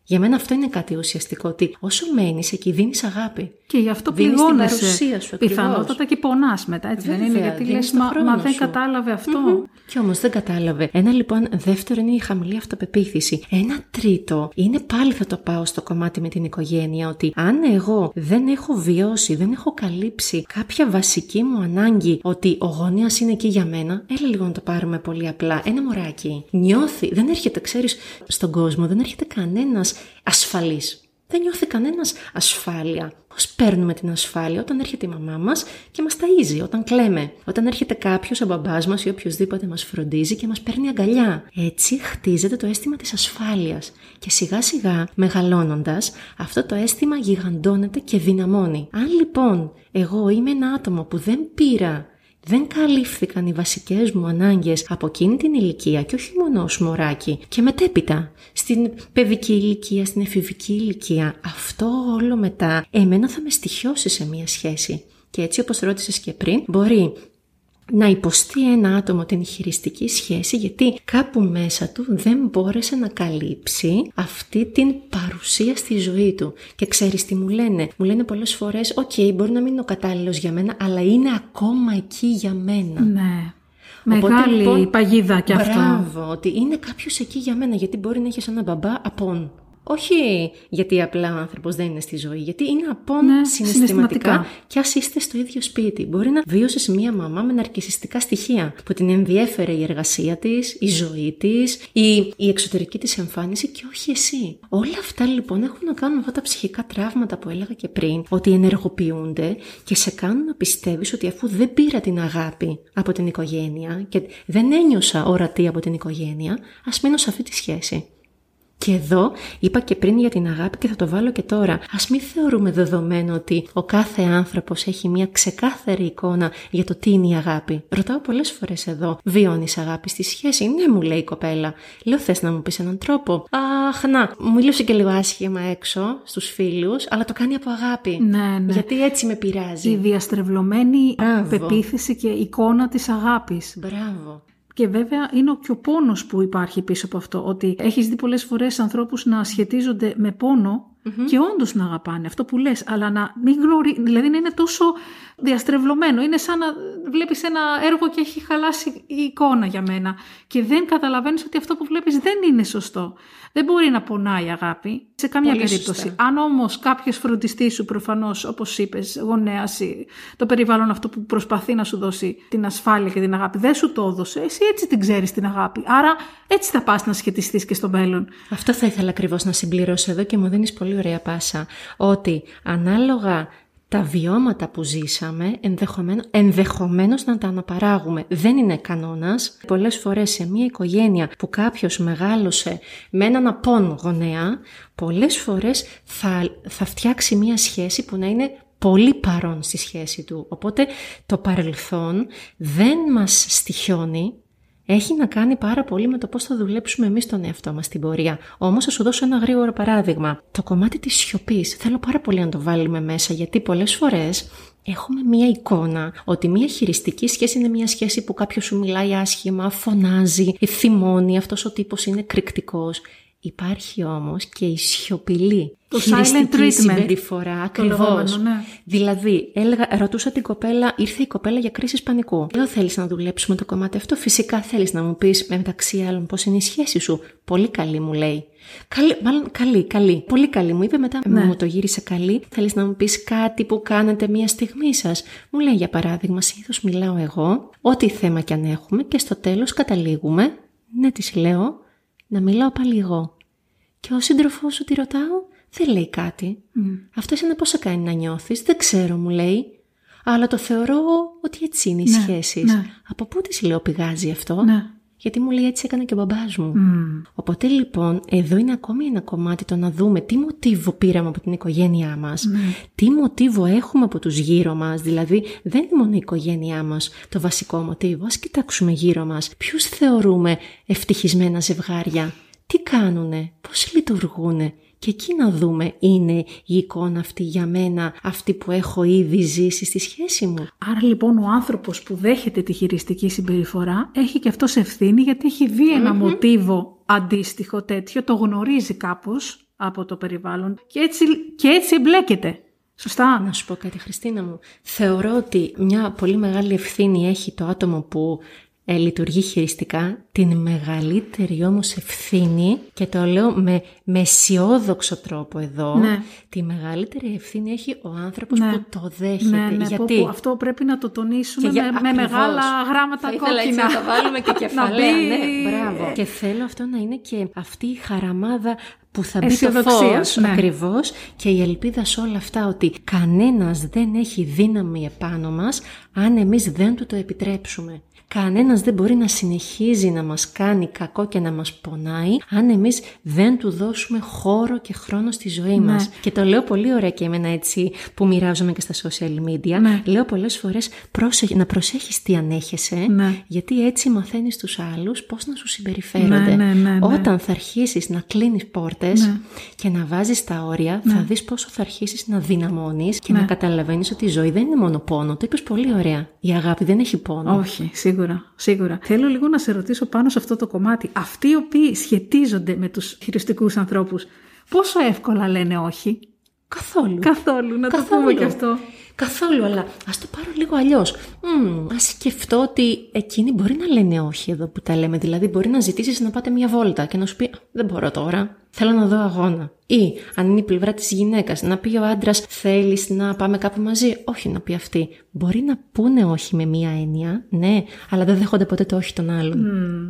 Speaker 2: Για μένα αυτό είναι κάτι ουσιαστικό, ότι όσο μένεις εκεί δίνεις αγάπη.
Speaker 1: Και γι' αυτό
Speaker 2: Δίνεις την
Speaker 1: πληγώνεσαι.
Speaker 2: παρουσία σου ακριβώς.
Speaker 1: Πιθανότατα και πονάς μετά, έτσι δεν είναι;
Speaker 2: Βέβαια,
Speaker 1: Γιατί
Speaker 2: δίνεις
Speaker 1: λες,
Speaker 2: το
Speaker 1: μα,
Speaker 2: χρόνο
Speaker 1: μα δεν
Speaker 2: σου.
Speaker 1: κατάλαβε αυτό.
Speaker 2: Μμμ. Και όμως δεν κατάλαβε. Ένα λοιπόν δεύτερο είναι η χαμηλή αυτοπεποίθηση. Ένα τρίτο είναι πάλι θα το πάω στο κομμάτι με την οικογένεια ότι αν εγώ δεν έχω βιώσει, δεν έχω καλύψει κάποια βασική μου ανάγκη ότι ο γονέα είναι εκεί για μένα, έλα λίγο να το πάρουμε πολύ απλά. Ένα μωράκι νιώθει, δεν έρχεται, ξέρεις, στον κόσμο δεν έρχεται κανένας ασφαλής. Δεν νιώθει κανένας ασφάλεια. Πώς παίρνουμε την ασφάλεια όταν έρχεται η μαμά μας και μας ταΐζει, όταν κλαίμε. Όταν έρχεται κάποιος, ο μπαμπάς μας ή οποιοδήποτε μας φροντίζει και μας παίρνει αγκαλιά. Έτσι χτίζεται το αίσθημα της ασφάλειας. Και σιγά σιγά, μεγαλώνοντας, αυτό το αίσθημα γιγαντώνεται και δυναμώνει. Αν λοιπόν εγώ είμαι ένα άτομο που δεν πήρα δεν καλύφθηκαν οι βασικές μου ανάγκες από εκείνη την ηλικία και όχι μόνο ως μωράκι. Και μετέπειτα στην παιδική ηλικία, στην εφηβική ηλικία αυτό όλο μετά εμένα θα με στοιχειώσει σε μία σχέση. Και έτσι όπως ρώτησες και πριν μπορεί να υποστεί ένα άτομο την χειριστική σχέση γιατί κάπου μέσα του δεν μπόρεσε να καλύψει αυτή την παρουσία στη ζωή του. Και ξέρεις τι μου λένε; Μου λένε πολλές φορές, οκ, μπορεί να μην είναι ο κατάλληλος για μένα, αλλά είναι ακόμα εκεί για μένα.
Speaker 1: Ναι.
Speaker 2: Οπότε,
Speaker 1: Μεγάλη
Speaker 2: λοιπόν,
Speaker 1: παγίδα κι αυτό.
Speaker 2: Μπράβο, ότι είναι κάποιος εκεί για μένα, γιατί μπορεί να έχεις έναν μπαμπά απών. Όχι γιατί απλά ο άνθρωπος δεν είναι στη ζωή, γιατί είναι απόν
Speaker 1: Ναι,
Speaker 2: συναισθηματικά,
Speaker 1: συναισθηματικά.
Speaker 2: και ας είστε στο ίδιο σπίτι. Μπορεί να βίωσες μία μαμά με ναρκισιστικά στοιχεία, που την ενδιέφερε η εργασία της, η ζωή της, η, η εξωτερική της εμφάνιση και όχι εσύ. Όλα αυτά λοιπόν έχουν να κάνουν με αυτά τα ψυχικά τραύματα που έλεγα και πριν, ότι ενεργοποιούνται και σε κάνουν να πιστεύεις ότι αφού δεν πήρα την αγάπη από την οικογένεια και δεν ένιωσα ορατή από την οικογένεια, ας μείνω σε αυτή τη σχέση. Και εδώ είπα και πριν για την αγάπη και θα το βάλω και τώρα. Ας μην θεωρούμε δεδομένο ότι ο κάθε άνθρωπος έχει μια ξεκάθαρη εικόνα για το τι είναι η αγάπη. Ρωτάω πολλές φορές εδώ, βιώνεις αγάπη στη σχέση; Ναι, μου λέει η κοπέλα. Λέω, θες να μου πεις έναν τρόπο; Αχ, να, μου μίλησε και λίγο άσχημα έξω στους φίλους, αλλά το κάνει από αγάπη.
Speaker 1: Ναι, ναι.
Speaker 2: Γιατί έτσι με πειράζει.
Speaker 1: Η διαστρεβλωμένη
Speaker 2: Μπράβο.
Speaker 1: πεποίθηση και εικόνα της αγάπης.
Speaker 2: Μπράβο.
Speaker 1: Και βέβαια είναι και ο πόνος που υπάρχει πίσω από αυτό. Ότι έχεις δει πολλές φορές ανθρώπους να σχετίζονται με πονο και όντως να αγαπάνε. Αυτό που λες. Αλλά να μην γνωρίζει, δηλαδή να είναι τόσο διαστρεβλωμένο. Είναι σαν να βλέπεις ένα έργο και έχει χαλάσει η εικόνα για μένα. Και δεν καταλαβαίνεις ότι αυτό που βλέπεις δεν είναι σωστό. Δεν μπορεί να πονάει η αγάπη σε καμία
Speaker 2: Πολύ
Speaker 1: περίπτωση.
Speaker 2: σωστά.
Speaker 1: Αν όμως κάποιος φροντιστής σου, προφανώς, όπως είπες, γονέας, το περιβάλλον αυτό που προσπαθεί να σου δώσει την ασφάλεια και την αγάπη, δεν σου το έδωσε, εσύ έτσι την ξέρεις την αγάπη. Άρα έτσι θα πας να σχετιστείς και στο μέλλον.
Speaker 2: Αυτό θα ήθελα ακριβώς να συμπληρώσω εδώ και μου δίνεις πολύ ωραία πάσα. Ότι ανάλογα τα βιώματα που ζήσαμε, ενδεχομένως, ενδεχομένως να τα αναπαράγουμε. Δεν είναι κανόνας. Πολλές φορές σε μια οικογένεια που κάποιος μεγάλωσε με έναν απόν γονέα, πολλές φορές θα, θα φτιάξει μια σχέση που να είναι πολύ παρόν στη σχέση του. Οπότε το παρελθόν δεν μας στοιχιώνει, έχει να κάνει πάρα πολύ με το πώς θα δουλέψουμε εμείς τον εαυτό μας στην πορεία. Όμως θα σου δώσω ένα γρήγορο παράδειγμα. Το κομμάτι της σιωπής θέλω πάρα πολύ να το βάλουμε μέσα γιατί πολλές φορές έχουμε μία εικόνα ότι μία χειριστική σχέση είναι μία σχέση που κάποιος σου μιλάει άσχημα, φωνάζει, θυμώνει, αυτός ο τύπος είναι κρυκτικός. Υπάρχει όμως και η σιωπηλή
Speaker 1: Το
Speaker 2: χειριστική
Speaker 1: silent treatment.
Speaker 2: συμπεριφορά. Ακριβώς.
Speaker 1: λεγόμενο, ναι.
Speaker 2: Δηλαδή, έλεγα, ρωτούσα την κοπέλα, ήρθε η κοπέλα για κρίση πανικού. Λέω, θέλεις να δουλέψουμε το κομμάτι αυτό. Φυσικά θέλεις να μου πεις μεταξύ άλλων πώς είναι η σχέση σου. Πολύ καλή, μου λέει. Καλή, μάλλον καλή, καλή. Πολύ καλή. Μου είπε μετά,
Speaker 1: Ναι.
Speaker 2: μου το γύρισε καλή. Θέλεις να μου πεις κάτι που κάνετε μία στιγμή σας. Μου λέει, για παράδειγμα, συνήθως μιλάω εγώ, ό,τι θέμα κι αν έχουμε, και στο τέλος καταλήγουμε, ναι, τη λέω, να μιλάω πάλι εγώ. Και ο σύντροφός σου τη ρωτάω, δεν λέει κάτι. Αυτό εσένα πώς σε κάνει να νιώθεις, δεν ξέρω μου λέει. Αλλά το θεωρώ ότι έτσι είναι οι
Speaker 1: Ναι,
Speaker 2: σχέσεις.
Speaker 1: ναι.
Speaker 2: Από πού της λέω πηγάζει αυτό;
Speaker 1: Ναι.
Speaker 2: Γιατί μου λέει έτσι έκανε και ο μπαμπάς μου.
Speaker 1: Μμ.
Speaker 2: Οπότε λοιπόν εδώ είναι ακόμη ένα κομμάτι το να δούμε τι μοτίβο πήραμε από την οικογένειά μας,
Speaker 1: Ναι.
Speaker 2: τι μοτίβο έχουμε από τους γύρω μας, δηλαδή δεν είναι μόνο η οικογένειά μας το βασικό μοτίβο, ας κοιτάξουμε γύρω μας, ποιους θεωρούμε ευτυχισμένα ζευγάρια, τι κάνουνε, πώς λειτουργούνε και εκεί να δούμε είναι η εικόνα αυτή για μένα, αυτή που έχω ήδη ζήσει στη σχέση μου.
Speaker 1: Άρα λοιπόν ο άνθρωπος που δέχεται τη χειριστική συμπεριφορά έχει και αυτός ευθύνη γιατί έχει δει ένα μοτίβο αντίστοιχο τέτοιο, το γνωρίζει κάπως από το περιβάλλον και έτσι, και έτσι εμπλέκεται. Σωστά;
Speaker 2: Να σου πω κάτι Χριστίνα μου. Θεωρώ ότι μια πολύ μεγάλη ευθύνη έχει το άτομο που ε, λειτουργεί χειριστικά, την μεγαλύτερη όμως ευθύνη, και το λέω με, με αισιόδοξο τρόπο εδώ,
Speaker 1: Ναι.
Speaker 2: τη μεγαλύτερη ευθύνη έχει ο άνθρωπος
Speaker 1: Ναι.
Speaker 2: που το δέχεται.
Speaker 1: Ναι, ναι,
Speaker 2: Γιατί
Speaker 1: πω, πω, αυτό πρέπει να το τονίσουμε
Speaker 2: Και για-
Speaker 1: με, με
Speaker 2: ακριβώς.
Speaker 1: μεγάλα γράμματα
Speaker 2: θα ήθελα
Speaker 1: κόκκινα.
Speaker 2: έτσι να το βάλουμε και (laughs) κεφαλαία.
Speaker 1: μπει-
Speaker 2: ναι, μπράβο. Και θέλω αυτό να είναι και αυτή η χαραμάδα που θα μπει το
Speaker 1: Αισιοδοξίας,
Speaker 2: φως
Speaker 1: ναι.
Speaker 2: ακριβώς και η ελπίδα σε όλα αυτά ότι κανένας δεν έχει δύναμη επάνω μας αν εμείς δεν του το επιτρέψουμε. Κανένας δεν μπορεί να συνεχίζει να μας κάνει κακό και να μας πονάει αν εμείς δεν του δώσουμε χώρο και χρόνο στη ζωή
Speaker 1: Ναι.
Speaker 2: μας. Και το λέω πολύ ωραία και εμένα έτσι που μοιράζομαι και στα social media.
Speaker 1: Ναι.
Speaker 2: Λέω πολλές φορές πρόσεχε, να προσέχεις τι ανέχεσαι
Speaker 1: Ναι.
Speaker 2: γιατί έτσι μαθαίνεις τους άλλους πώς να σου συμπεριφέρονται.
Speaker 1: Ναι, ναι, ναι, ναι.
Speaker 2: Όταν θα αρχίσεις να κλείνεις πόρτες
Speaker 1: Ναι.
Speaker 2: και να βάζεις τα όρια, θα δεις πόσο θα αρχίσεις να δυναμώνεις και να καταλαβαίνεις ότι η ζωή δεν είναι μόνο πόνο. Το είπες πολύ ωραία. Η αγάπη δεν έχει πόνο.
Speaker 1: Όχι, σίγουρα, σίγουρα. Θέλω λίγο να σε ρωτήσω πάνω σε αυτό το κομμάτι. Αυτοί οι οποίοι σχετίζονται με τους χειριστικούς ανθρώπους, πόσο εύκολα λένε όχι;
Speaker 2: Καθόλου.
Speaker 1: Καθόλου, να το
Speaker 2: Καθόλου.
Speaker 1: πούμε και αυτό.
Speaker 2: Καθόλου, αλλά ας το πάρω λίγο αλλιώς. Α σκεφτώ ότι εκείνοι μπορεί να λένε όχι εδώ που τα λέμε. Δηλαδή, μπορεί να ζητήσεις να πάτε μια βόλτα και να σου πει «Α, Δεν μπορώ τώρα. Θέλω να δω αγώνα. Ή αν είναι η πλευρά της γυναίκας, να πει ο άντρας Θέλεις να πάμε κάπου μαζί; Όχι, να πει αυτή. Μπορεί να πούνε όχι με μία έννοια, ναι, αλλά δεν δέχονται ποτέ το όχι των άλλων.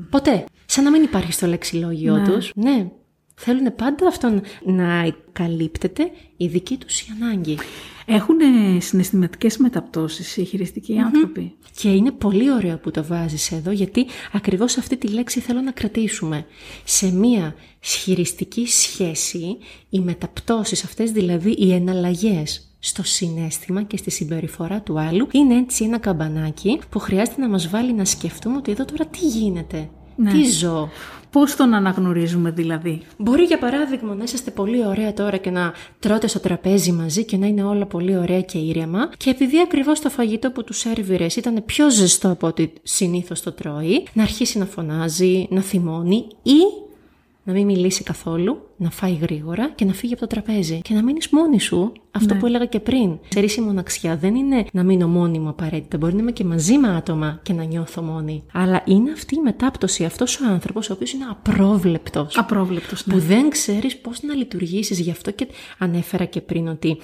Speaker 2: Ποτέ. Σαν να μην υπάρχει στο λεξιλόγιο
Speaker 1: Ναι.
Speaker 2: τους. Ναι. Θέλουν πάντα αυτό να καλύπτεται η δική τους η ανάγκη.
Speaker 1: Έχουν συναισθηματικές μεταπτώσεις οι χειριστικοί άνθρωποι;
Speaker 2: Και είναι πολύ ωραίο που το βάζεις εδώ, γιατί ακριβώς αυτή τη λέξη θέλω να κρατήσουμε. Σε μία χειριστική σχέση, οι μεταπτώσεις αυτές, δηλαδή οι εναλλαγές στο συνέστημα και στη συμπεριφορά του άλλου, είναι έτσι ένα καμπανάκι που χρειάζεται να μας βάλει να σκεφτούμε ότι εδώ τώρα τι γίνεται, τι ζω.
Speaker 1: Πώς τον αναγνωρίζουμε δηλαδή;
Speaker 2: Μπορεί για παράδειγμα να είσαστε πολύ ωραία τώρα και να τρώτε στο τραπέζι μαζί και να είναι όλα πολύ ωραία και ήρεμα και επειδή ακριβώς το φαγητό που τους σερβιρες ήταν πιο ζεστό από ό,τι συνήθως το τρώει, να αρχίσει να φωνάζει, να θυμώνει ή να μην μιλήσει καθόλου, να φάει γρήγορα και να φύγει από το τραπέζι. Και να μείνεις μόνη σου, αυτό που έλεγα και πριν. Ξέρεις, η μοναξιά δεν είναι να μείνω μόνη μου απαραίτητα. Μπορεί να είμαι και μαζί με άτομα και να νιώθω μόνη. Αλλά είναι αυτή η μετάπτωση, αυτός ο άνθρωπος, ο οποίος είναι απρόβλεπτος.
Speaker 1: Απρόβλεπτος, ναι.
Speaker 2: Που δεν ξέρεις πώς να λειτουργήσεις. Γι' αυτό και ανέφερα και πριν ότι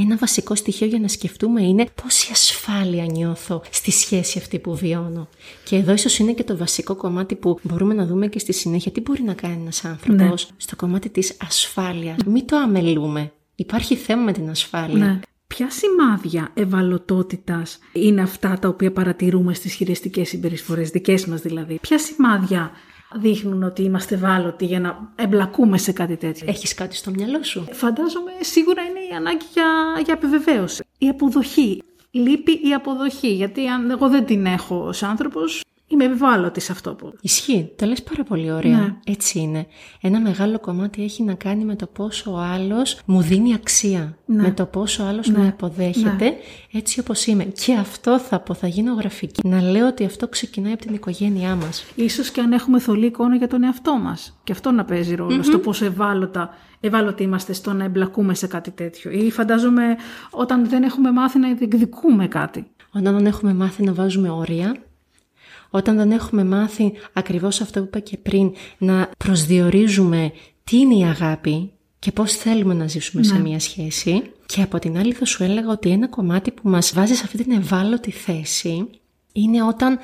Speaker 2: ένα βασικό στοιχείο για να σκεφτούμε είναι πόση ασφάλεια νιώθω στη σχέση αυτή που βιώνω. Και εδώ ίσως είναι και το βασικό κομμάτι που μπορούμε να δούμε και στη συνέχεια τι μπορεί να κάνει ένας άνθρωπος στο κομμάτι της ασφάλειας. Μην το αμελούμε. Υπάρχει θέμα με την ασφάλεια.
Speaker 1: Ναι. Ποια σημάδια ευαλωτότητας είναι αυτά τα οποία παρατηρούμε στις χειριστικές συμπεριφορές, δικές μας δηλαδή; Ποια σημάδια δείχνουν ότι είμαστε ευάλωτοι για να εμπλακούμε σε κάτι τέτοιο.
Speaker 2: Έχεις κάτι στο μυαλό σου;
Speaker 1: Φαντάζομαι σίγουρα είναι η ανάγκη για, για επιβεβαίωση. Η αποδοχή. Λείπει η αποδοχή, γιατί αν εγώ δεν την έχω ως άνθρωπος, είμαι ευάλωτη σε αυτό που.
Speaker 2: Ισχύει. Το λες πάρα πολύ ωραία. Ναι. Έτσι είναι. Ένα μεγάλο κομμάτι έχει να κάνει με το πόσο ο άλλος μου δίνει αξία. Ναι. Με το πόσο ο άλλος ναι. με αποδέχεται ναι. έτσι όπως είμαι. Και αυτό θα πω, θα γίνω γραφική. Να λέω ότι αυτό ξεκινάει από την οικογένειά μας.
Speaker 1: σω και αν έχουμε θολή εικόνα για τον εαυτό μας. Και αυτό να παίζει ρόλο στο πόσο ευάλωτα ευάλωτοι είμαστε στο να εμπλακούμε σε κάτι τέτοιο. Ή φαντάζομαι όταν δεν έχουμε μάθει να διεκδικούμε κάτι.
Speaker 2: Όταν δεν έχουμε μάθει να βάζουμε όρια, όταν δεν έχουμε μάθει ακριβώς αυτό που είπα και πριν, να προσδιορίζουμε τι είναι η αγάπη και πώς θέλουμε να ζήσουμε σε
Speaker 1: Ναι.
Speaker 2: μια σχέση. Και από την άλλη θα σου έλεγα ότι ένα κομμάτι που μας βάζει σε αυτή την ευάλωτη θέση είναι όταν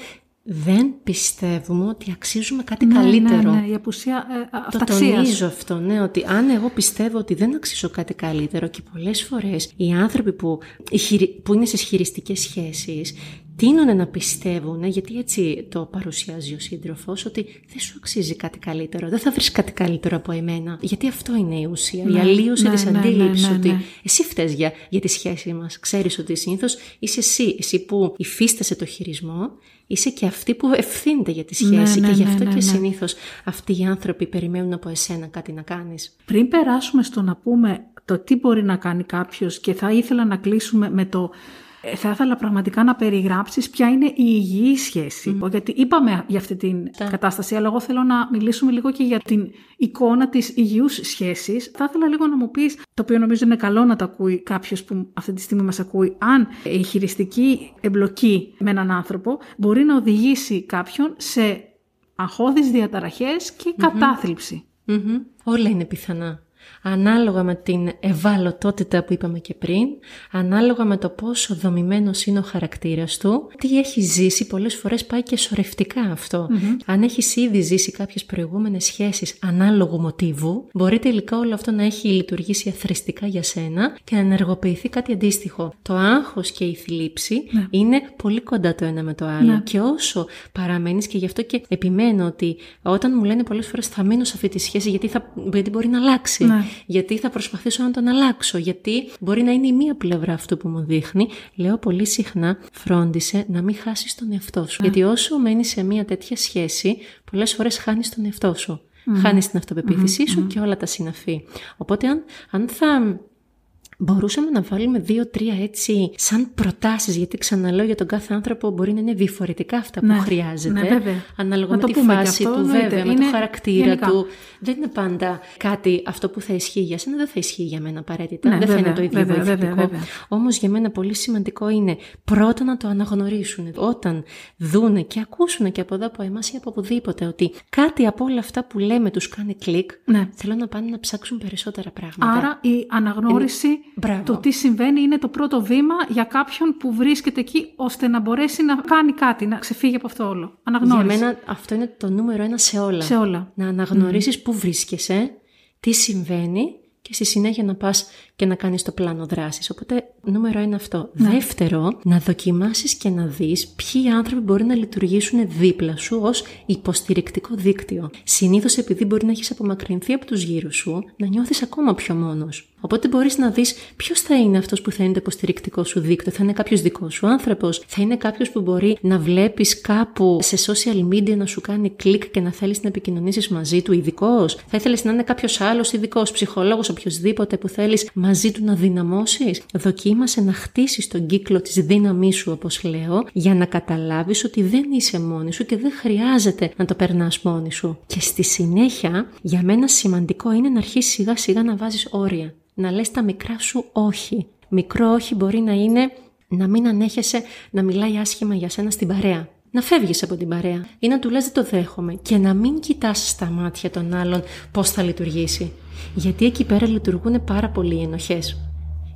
Speaker 2: δεν πιστεύουμε ότι αξίζουμε κάτι καλύτερο.
Speaker 1: Ναι, ναι, η απουσία ε,
Speaker 2: Το
Speaker 1: αυταξίας.
Speaker 2: τονίζω αυτό, ναι, ότι αν εγώ πιστεύω ότι δεν αξίζω κάτι καλύτερο και πολλές φορές οι άνθρωποι που, οι χειρι- που είναι σε χειριστικές σχέσεις τείνουν να πιστεύουν, γιατί έτσι το παρουσιάζει ο σύντροφος, ότι δεν σου αξίζει κάτι καλύτερο, δεν θα βρεις κάτι καλύτερο από εμένα. Γιατί αυτό είναι η ουσία, η
Speaker 1: Ναι,
Speaker 2: αλλίωση
Speaker 1: ναι,
Speaker 2: της
Speaker 1: ναι, ναι,
Speaker 2: αντίληψης
Speaker 1: ναι,
Speaker 2: ότι
Speaker 1: ναι.
Speaker 2: εσύ φταίς για, για τη σχέση μας. Ξέρεις ότι συνήθως είσαι εσύ, εσύ που υφίστασε το χειρισμό, είσαι και αυτή που ευθύνεται για τη σχέση
Speaker 1: Ναι, ναι,
Speaker 2: και γι'
Speaker 1: ναι,
Speaker 2: αυτό
Speaker 1: ναι,
Speaker 2: και
Speaker 1: ναι.
Speaker 2: συνήθως αυτοί οι άνθρωποι περιμένουν από εσένα κάτι να κάνεις.
Speaker 1: Πριν περάσουμε στο να πούμε το τι μπορεί να κάνει κάποιος και θα ήθελα να κλείσουμε με το ε, θα ήθελα πραγματικά να περιγράψεις ποια είναι η υγιή σχέση. Γιατί είπαμε για αυτή την κατάσταση, αλλά εγώ θέλω να μιλήσουμε λίγο και για την εικόνα της υγιούς σχέσης. Θα ήθελα λίγο να μου πεις, το οποίο νομίζω είναι καλό να το ακούει κάποιος που αυτή τη στιγμή μας ακούει, αν η χειριστική εμπλοκή με έναν άνθρωπο μπορεί να οδηγήσει κάποιον σε αγχώδεις διαταραχές και κατάθλιψη.
Speaker 2: Μμμ. Όλα είναι πιθανά. Ανάλογα με την ευαλωτότητα που είπαμε και πριν, ανάλογα με το πόσο δομημένος είναι ο χαρακτήρας του, τι έχει ζήσει, πολλές φορές πάει και σωρευτικά αυτό. Αν έχεις ήδη ζήσει κάποιες προηγούμενες σχέσεις ανάλογου μοτίβου, μπορεί τελικά όλο αυτό να έχει λειτουργήσει αθρηστικά για σένα και να ενεργοποιηθεί κάτι αντίστοιχο. Το άγχος και η θλίψη είναι πολύ κοντά το ένα με το άλλο.
Speaker 1: Ναι.
Speaker 2: Και όσο παραμένεις και γι' αυτό και επιμένω ότι όταν μου λένε πολλές φορές θα μείνω σε αυτή τη σχέση γιατί, θα, γιατί μπορεί να αλλάξει,
Speaker 1: Ναι.
Speaker 2: γιατί θα προσπαθήσω να τον αλλάξω, γιατί μπορεί να είναι η μία πλευρά αυτού που μου δείχνει, λέω πολύ συχνά φρόντισε να μην χάσεις τον εαυτό σου. Γιατί όσο μένεις σε μία τέτοια σχέση, πολλές φορές χάνεις τον εαυτό σου. Χάνεις την αυτοπεποίθησή σου και όλα τα συναφή. Οπότε αν, αν θα Μπορούσαμε να βάλουμε δύο-τρία έτσι σαν προτάσεις, γιατί ξαναλέω για τον κάθε άνθρωπο μπορεί να είναι διαφορετικά αυτά που
Speaker 1: Ναι,
Speaker 2: χρειάζεται.
Speaker 1: ναι, βέβαια.
Speaker 2: Ανάλογα
Speaker 1: Να
Speaker 2: με
Speaker 1: το
Speaker 2: τη
Speaker 1: πούμε και
Speaker 2: φάση
Speaker 1: αυτό,
Speaker 2: του,
Speaker 1: εννοείται.
Speaker 2: βέβαια, με
Speaker 1: Είναι
Speaker 2: το χαρακτήρα
Speaker 1: γενικά.
Speaker 2: του. Δεν είναι πάντα κάτι αυτό που θα ισχύει για σένα, δεν θα ισχύει για μένα απαραίτητα.
Speaker 1: Ναι,
Speaker 2: δεν θα
Speaker 1: βέβαια,
Speaker 2: είναι το ίδιο
Speaker 1: βέβαια,
Speaker 2: βοηθητικό.
Speaker 1: βέβαια, βέβαια.
Speaker 2: Όμως για μένα πολύ σημαντικό είναι πρώτα να το αναγνωρίσουν. Όταν δούνε και ακούσουν και από εδώ από εμάς ή από οπουδήποτε ότι κάτι από όλα αυτά που λέμε τους κάνει κλικ,
Speaker 1: Ναι.
Speaker 2: θέλω να πάνε να ψάξουν περισσότερα πράγματα.
Speaker 1: Άρα η αναγνώριση
Speaker 2: Μπράβο.
Speaker 1: του τι συμβαίνει είναι το πρώτο βήμα για κάποιον που βρίσκεται εκεί ώστε να μπορέσει να κάνει κάτι, να ξεφύγει από αυτό όλο.
Speaker 2: Για
Speaker 1: Αναγνώριση.
Speaker 2: μένα αυτό είναι το νούμερο ένα σε όλα.
Speaker 1: Σε όλα.
Speaker 2: Να αναγνωρίσεις πού βρίσκεσαι, τι συμβαίνει και στη συνέχεια να πας και να κάνεις το πλάνο δράσης. Οπότε νούμερο ένα αυτό. Δεύτερο, να δοκιμάσεις και να δεις ποιοι άνθρωποι μπορεί να λειτουργήσουν δίπλα σου ως υποστηρικτικό δίκτυο. Συνήθως επειδή μπορεί να έχεις απομακρυνθεί από τους γύρω σου, να νιώθεις ακόμα πιο μόνος. Οπότε μπορείς να δεις ποιος θα είναι αυτός που θα είναι το υποστηρικτικό σου δίκτυο. Θα είναι κάποιος δικός σου άνθρωπος, θα είναι κάποιος που μπορεί να βλέπεις κάπου σε social media να σου κάνει κλικ και να θέλεις να επικοινωνήσεις μαζί του ειδικός. Θα ήθελες να είναι κάποιος άλλος ειδικός, ψυχολόγος, οποιοδήποτε που θέλεις μαζί του να δυναμώσεις. Δοκίμασε να χτίσεις τον κύκλο της δύναμής σου όπως λέω για να καταλάβεις ότι δεν είσαι μόνη σου και δεν χρειάζεται να το περνάς μόνη σου. Και στη συνέχεια για μένα σημαντικό είναι να αρχίσεις σιγά σιγά να βάζεις όρια. Να λες τα μικρά σου όχι. Μικρό όχι μπορεί να είναι να μην ανέχεσαι να μιλάει άσχημα για σένα στην παρέα. Να φεύγεις από την παρέα ή να του λες δεν το δέχομαι και να μην κοιτάς στα μάτια των άλλων πώς θα λειτουργήσει. Γιατί εκεί πέρα λειτουργούν πάρα πολλοί οι ενοχές.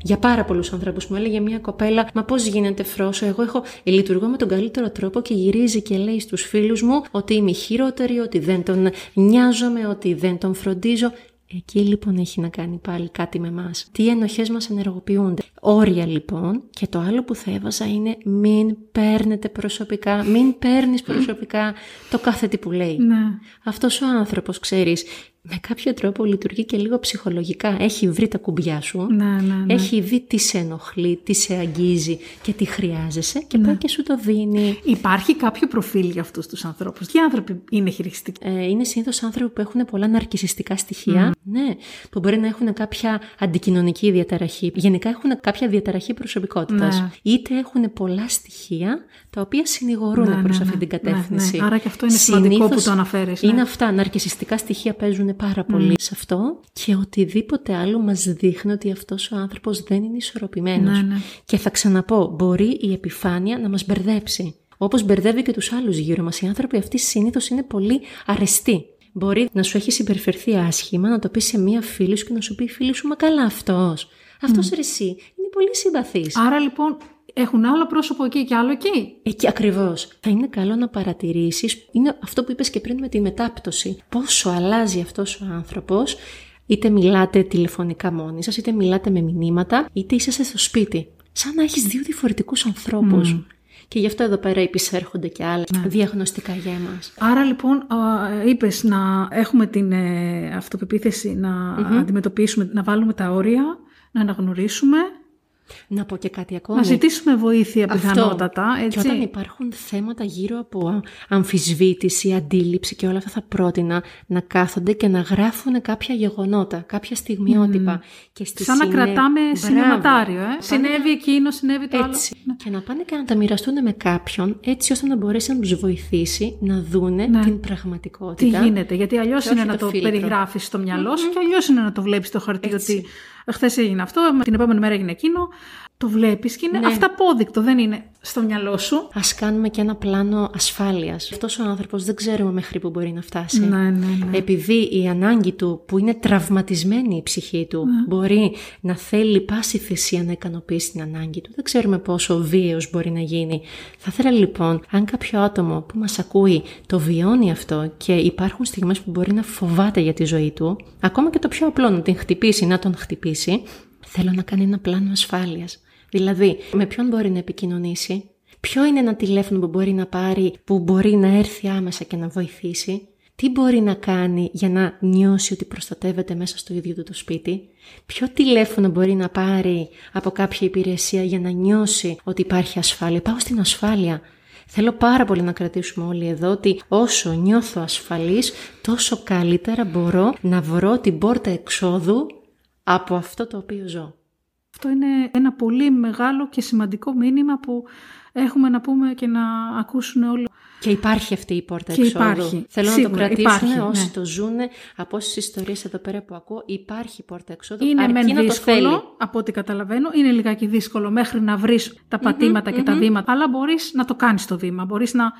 Speaker 2: Για πάρα πολλούς ανθρώπους μου έλεγε μια κοπέλα, Μα πώς γίνεται φρόσο, εγώ έχω, λειτουργώ με τον καλύτερο τρόπο και γυρίζει και λέει στους φίλους μου ότι είμαι η χειρότερη, ότι δεν τον νοιάζομαι, ότι δεν τον φροντίζω. Εκεί λοιπόν έχει να κάνει πάλι κάτι με εμάς. Τι ενοχές μας ενεργοποιούνται. Όρια λοιπόν και το άλλο που θα έβαζα είναι μην παίρνετε προσωπικά, μην παίρνεις προσωπικά το κάθε τι που λέει.
Speaker 1: Ναι.
Speaker 2: Αυτός ο άνθρωπος, ξέρεις, με κάποιο τρόπο λειτουργεί και λίγο ψυχολογικά. Έχει βρει τα κουμπιά σου,
Speaker 1: Ναι, ναι, ναι.
Speaker 2: έχει δει τι σε ενοχλεί, τι σε αγγίζει και τι χρειάζεσαι και
Speaker 1: Ναι.
Speaker 2: πάει και σου το δίνει.
Speaker 1: Υπάρχει κάποιο προφίλ για αυτούς τους ανθρώπους; Τι άνθρωποι είναι χειριστικοί;
Speaker 2: Ε, είναι συνήθως άνθρωποι που έχουν πολλά ναρκισιστικά στοιχεία, ναι, που μπορεί να έχουν κάποια αντικοινωνική διαταραχή. Γενικά έχουν κάποια διαταραχή προσωπικότητας.
Speaker 1: Ναι.
Speaker 2: Είτε έχουν πολλά στοιχεία τα οποία συνηγορούν
Speaker 1: Ναι,
Speaker 2: προς
Speaker 1: ναι,
Speaker 2: αυτή
Speaker 1: ναι.
Speaker 2: την κατεύθυνση.
Speaker 1: Ναι, ναι. Άρα και αυτό είναι σημαντικό
Speaker 2: Συνήθως
Speaker 1: που το αναφέρεις, ναι.
Speaker 2: Είναι αυτά. Ναρκισιστικά στοιχεία παίζουν πάρα πολύ σε αυτό και οτιδήποτε άλλο μας δείχνει ότι αυτός ο άνθρωπος δεν είναι ισορροπημένος.
Speaker 1: Ναι, ναι.
Speaker 2: Και θα ξαναπώ, μπορεί η επιφάνεια να μας μπερδέψει. Όπως μπερδεύει και τους άλλους γύρω μας. Οι άνθρωποι αυτοί συνήθως είναι πολύ αρεστοί. Μπορεί να σου έχει συμπεριφερθεί άσχημα, να το πεις σε μία φίλη σου και να σου πει η φίλη σου, Μα καλά αυτός. Αυτός ρε εσύ είναι πολύ συμπαθής.
Speaker 1: Άρα λοιπόν έχουν άλλο πρόσωπο εκεί και άλλο εκεί.
Speaker 2: Εκεί ακριβώς. Θα είναι καλό να παρατηρήσεις. Είναι αυτό που είπες και πριν με τη μετάπτωση. Πόσο αλλάζει αυτός ο άνθρωπος, είτε μιλάτε τηλεφωνικά μόνοι σας, είτε μιλάτε με μηνύματα, είτε είσαστε στο σπίτι. Σαν να έχεις δύο διαφορετικούς ανθρώπους. Και γι' αυτό εδώ πέρα υπησέρχονται και άλλα διαγνωστικά για εμάς.
Speaker 1: Άρα λοιπόν α, είπες να έχουμε την ε, αυτοπεποίθηση να αντιμετωπίσουμε, να βάλουμε τα όρια, να αναγνωρίσουμε,
Speaker 2: Να πω και κάτι ακόμη.
Speaker 1: να ζητήσουμε βοήθεια
Speaker 2: Αυτό.
Speaker 1: πιθανότατα, έτσι.
Speaker 2: Και όταν υπάρχουν θέματα γύρω από α- αμφισβήτηση, αντίληψη και όλα αυτά θα πρότεινα να κάθονται και να γράφουν κάποια γεγονότα, κάποια στιγμιότυπα. Και στη
Speaker 1: Σαν να
Speaker 2: συνέ-
Speaker 1: κρατάμε
Speaker 2: Μπράβο.
Speaker 1: σημειωματάριο, ε.
Speaker 2: Πάνε
Speaker 1: Συνέβη εκείνο, συνέβη το άλλο.
Speaker 2: Έτσι. Και να πάνε και να τα μοιραστούν με κάποιον, έτσι ώστε να μπορέσει να τους βοηθήσει να δούνε
Speaker 1: Ναι.
Speaker 2: την
Speaker 1: Τι
Speaker 2: πραγματικότητα.
Speaker 1: γίνεται, γιατί αλλιώς
Speaker 2: Και
Speaker 1: είναι
Speaker 2: όχι
Speaker 1: να
Speaker 2: το
Speaker 1: το
Speaker 2: φίλτρο.
Speaker 1: περιγράφεις στο μυαλό σου και αλλιώς είναι να το βλέπεις στο χαρτί
Speaker 2: Έτσι.
Speaker 1: ότι χθες έγινε αυτό, την επόμενη μέρα έγινε εκείνο. Το βλέπεις και είναι
Speaker 2: Ναι.
Speaker 1: αυταπόδεικτο, δεν είναι στο μυαλό σου.
Speaker 2: Α κάνουμε και ένα πλάνο ασφάλειας. Αυτός ο άνθρωπος δεν ξέρουμε μέχρι που μπορεί να φτάσει.
Speaker 1: Ναι, ναι, ναι.
Speaker 2: Επειδή η ανάγκη του, που είναι τραυματισμένη η ψυχή του,
Speaker 1: Ναι.
Speaker 2: μπορεί να θέλει πάση θυσία να ικανοποιήσει την ανάγκη του, δεν ξέρουμε πόσο βίαιος μπορεί να γίνει. Θα ήθελα λοιπόν, αν κάποιο άτομο που μας ακούει το βιώνει αυτό και υπάρχουν στιγμές που μπορεί να φοβάται για τη ζωή του, ακόμα και το πιο απλό να την χτυπήσει, να τον χτυπήσει, θέλω να κάνει ένα πλάνο ασφάλειας. Δηλαδή, με ποιον μπορεί να επικοινωνήσει, ποιο είναι ένα τηλέφωνο που μπορεί να πάρει, που μπορεί να έρθει άμεσα και να βοηθήσει, τι μπορεί να κάνει για να νιώσει ότι προστατεύεται μέσα στο ίδιο του το σπίτι, ποιο τηλέφωνο μπορεί να πάρει από κάποια υπηρεσία για να νιώσει ότι υπάρχει ασφάλεια; Πάω στην ασφάλεια. Θέλω πάρα πολύ να κρατήσουμε όλοι εδώ ότι όσο νιώθω ασφαλής, τόσο καλύτερα μπορώ να βρω την πόρτα εξόδου από αυτό το οποίο ζω.
Speaker 1: Αυτό είναι ένα πολύ μεγάλο και σημαντικό μήνυμα που έχουμε να πούμε και να ακούσουν όλοι.
Speaker 2: Και υπάρχει αυτή η πόρτα
Speaker 1: Και
Speaker 2: εξόδου.
Speaker 1: υπάρχει.
Speaker 2: Θέλω να
Speaker 1: Σίγουρα,
Speaker 2: το κρατήσουν
Speaker 1: υπάρχει,
Speaker 2: όσοι
Speaker 1: ναι.
Speaker 2: το ζούνε από όσες ιστορίες εδώ πέρα που ακούω. Υπάρχει πόρτα εξόδου.
Speaker 1: Είναι
Speaker 2: αρκεί
Speaker 1: μεν
Speaker 2: να το θέλει.
Speaker 1: δύσκολο, από ό,τι καταλαβαίνω, είναι λιγάκι δύσκολο μέχρι να βρεις τα πατηματα και τα βήματα, αλλά μπορείς να το κάνεις το βήμα, μπορείς να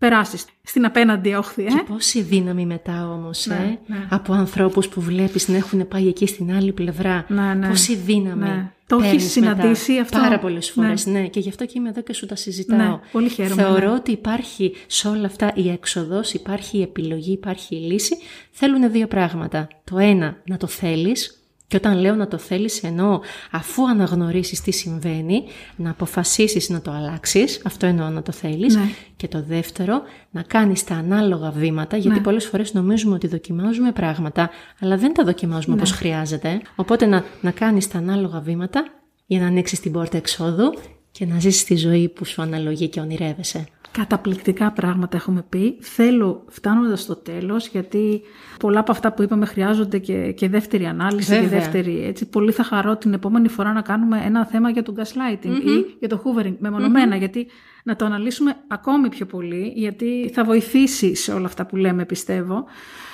Speaker 1: περάσεις στην απέναντι όχθη. Ε;
Speaker 2: Και πόση δύναμη μετά όμως,
Speaker 1: Ναι,
Speaker 2: ε,
Speaker 1: ναι.
Speaker 2: από ανθρώπους που βλέπεις να έχουν πάει εκεί στην άλλη πλευρά.
Speaker 1: Ναι, ναι.
Speaker 2: Πόση δύναμη
Speaker 1: Ναι. Το έχεις
Speaker 2: παίρνεις
Speaker 1: συναντήσει
Speaker 2: μετά.
Speaker 1: αυτό;
Speaker 2: Πάρα πολλές φορές, ναι. Και γι' αυτό και είμαι εδώ και σου τα συζητάω.
Speaker 1: Ναι, πολύ χαίρομαι,
Speaker 2: Θεωρώ
Speaker 1: ναι.
Speaker 2: ότι υπάρχει σε όλα αυτά η έξοδος, υπάρχει η επιλογή, υπάρχει η λύση. Θέλουν δύο πράγματα. Το ένα, να το θέλεις, και όταν λέω να το θέλεις εννοώ αφού αναγνωρίσεις τι συμβαίνει, να αποφασίσεις να το αλλάξεις, αυτό εννοώ να το θέλεις.
Speaker 1: Ναι.
Speaker 2: Και το δεύτερο, να κάνεις τα ανάλογα βήματα, γιατί
Speaker 1: Ναι.
Speaker 2: πολλές φορές νομίζουμε ότι δοκιμάζουμε πράγματα, αλλά δεν τα δοκιμάζουμε όπως χρειάζεται. Οπότε να, να κάνεις τα ανάλογα βήματα για να ανοίξεις την πόρτα εξόδου και να ζήσεις τη ζωή που σου αναλογεί και ονειρεύεσαι.
Speaker 1: Καταπληκτικά πράγματα έχουμε πει. Θέλω, φτάνοντας στο τέλος, γιατί πολλά από αυτά που είπαμε χρειάζονται και, και δεύτερη ανάλυση και
Speaker 2: Βέβαια.
Speaker 1: δεύτερη έτσι. Πολύ θα χαρώ την επόμενη φορά να κάνουμε ένα θέμα για το gaslighting ή για το hoovering μεμονωμένα, γιατί να το αναλύσουμε ακόμη πιο πολύ, γιατί θα βοηθήσει σε όλα αυτά που λέμε, πιστεύω,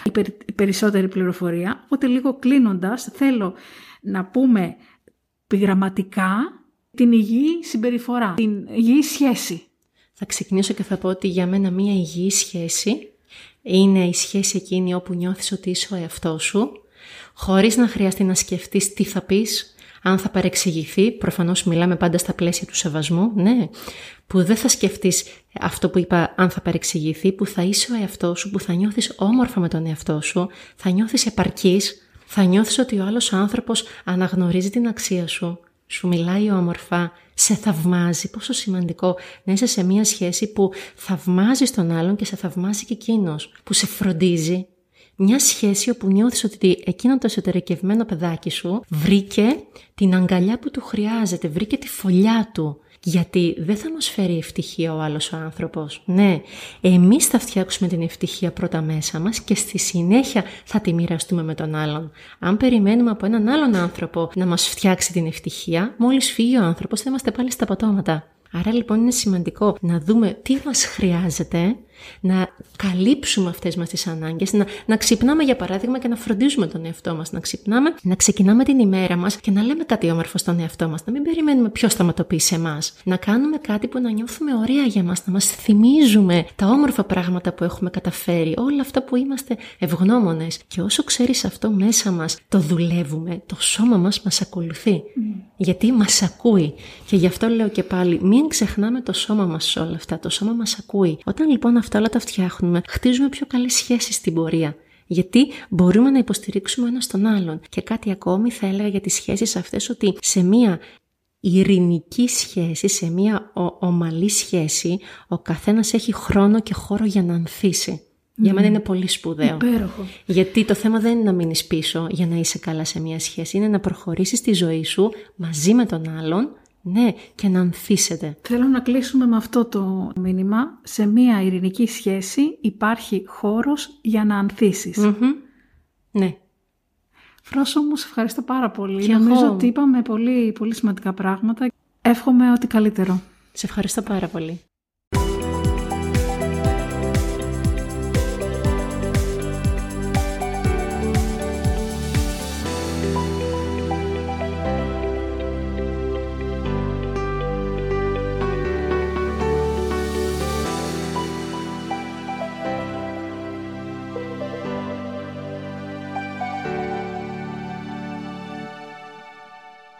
Speaker 1: η, περι- η περισσότερη πληροφορία. Οπότε λίγο κλείνοντας, θέλω να πούμε πειραματικά την υγιή συμπεριφορά, την υγιή σχέση.
Speaker 2: Θα ξεκινήσω και θα πω ότι για μένα μία υγιή σχέση είναι η σχέση εκείνη όπου νιώθεις ότι είσαι ο εαυτός σου, χωρίς να χρειαστεί να σκεφτείς τι θα πεις, αν θα παρεξηγηθεί, προφανώς μιλάμε πάντα στα πλαίσια του σεβασμού, ναι, που δεν θα σκεφτείς αυτό που είπα αν θα παρεξηγηθεί, που θα είσαι ο εαυτός σου, που θα νιώθεις όμορφα με τον εαυτό σου, θα νιώθεις επαρκής, θα νιώθεις ότι ο άλλος άνθρωπος αναγνωρίζει την αξία σου σου μιλάει όμορφα, σε θαυμάζει, πόσο σημαντικό να είσαι σε μια σχέση που θαυμάζεις τον άλλον και σε θαυμάζει και εκείνος, που σε φροντίζει. Μια σχέση όπου νιώθεις ότι εκείνο το εσωτερικευμένο παιδάκι σου βρήκε την αγκαλιά που του χρειάζεται, βρήκε τη φωλιά του, γιατί δεν θα μας φέρει ευτυχία ο άλλος ο άνθρωπος. Ναι, εμείς θα φτιάξουμε την ευτυχία πρώτα μέσα μας και στη συνέχεια θα τη μοιραστούμε με τον άλλον. Αν περιμένουμε από έναν άλλον άνθρωπο να μας φτιάξει την ευτυχία, μόλις φύγει ο άνθρωπος θα είμαστε πάλι στα πατώματα. Άρα λοιπόν είναι σημαντικό να δούμε τι μας χρειάζεται να καλύψουμε αυτές μας τις ανάγκες, να, να ξυπνάμε για παράδειγμα και να φροντίζουμε τον εαυτό μας, να ξυπνάμε, να ξεκινάμε την ημέρα μας και να λέμε κάτι όμορφο στον εαυτό μας, να μην περιμένουμε ποιος θα το πει σε εμάς, να κάνουμε κάτι που να νιώθουμε ωραία για μας, να μας θυμίζουμε τα όμορφα πράγματα που έχουμε καταφέρει, όλα αυτά που είμαστε ευγνώμονες και όσο ξέρεις αυτό μέσα μας το δουλεύουμε, το σώμα μας μας ακολουθεί. Mm. Γιατί μας ακούει. Και γι' αυτό λέω και πάλι, μην ξεχνάμε το σώμα μας σε όλα αυτά. Το σώμα μας ακούει. Όταν λοιπόν αυτά όλα τα φτιάχνουμε, χτίζουμε πιο καλές σχέσεις στην πορεία. Γιατί μπορούμε να υποστηρίξουμε ένα τον άλλον. Και κάτι ακόμη θα έλεγα για τις σχέσεις αυτές ότι σε μία ειρηνική σχέση, σε μία ομαλή σχέση, ο καθένας έχει χρόνο και χώρο για να ανθίσει. Για μένα είναι πολύ σπουδαίο.
Speaker 1: Υπέροχο.
Speaker 2: Γιατί το θέμα δεν είναι να μείνεις πίσω για να είσαι καλά σε μια σχέση. Είναι να προχωρήσεις τη ζωή σου μαζί με τον άλλον ναι, και να ανθίσετε.
Speaker 1: Θέλω να κλείσουμε με αυτό το μήνυμα. Σε μία ειρηνική σχέση υπάρχει χώρος για να ανθισεις
Speaker 2: Ναι.
Speaker 1: Φρόσο μου, σε ευχαριστώ πάρα πολύ. Και Νομίζω ότι είπαμε πολύ, πολύ σημαντικά πράγματα. Εύχομαι ότι καλύτερο.
Speaker 2: Σε ευχαριστώ πάρα πολύ.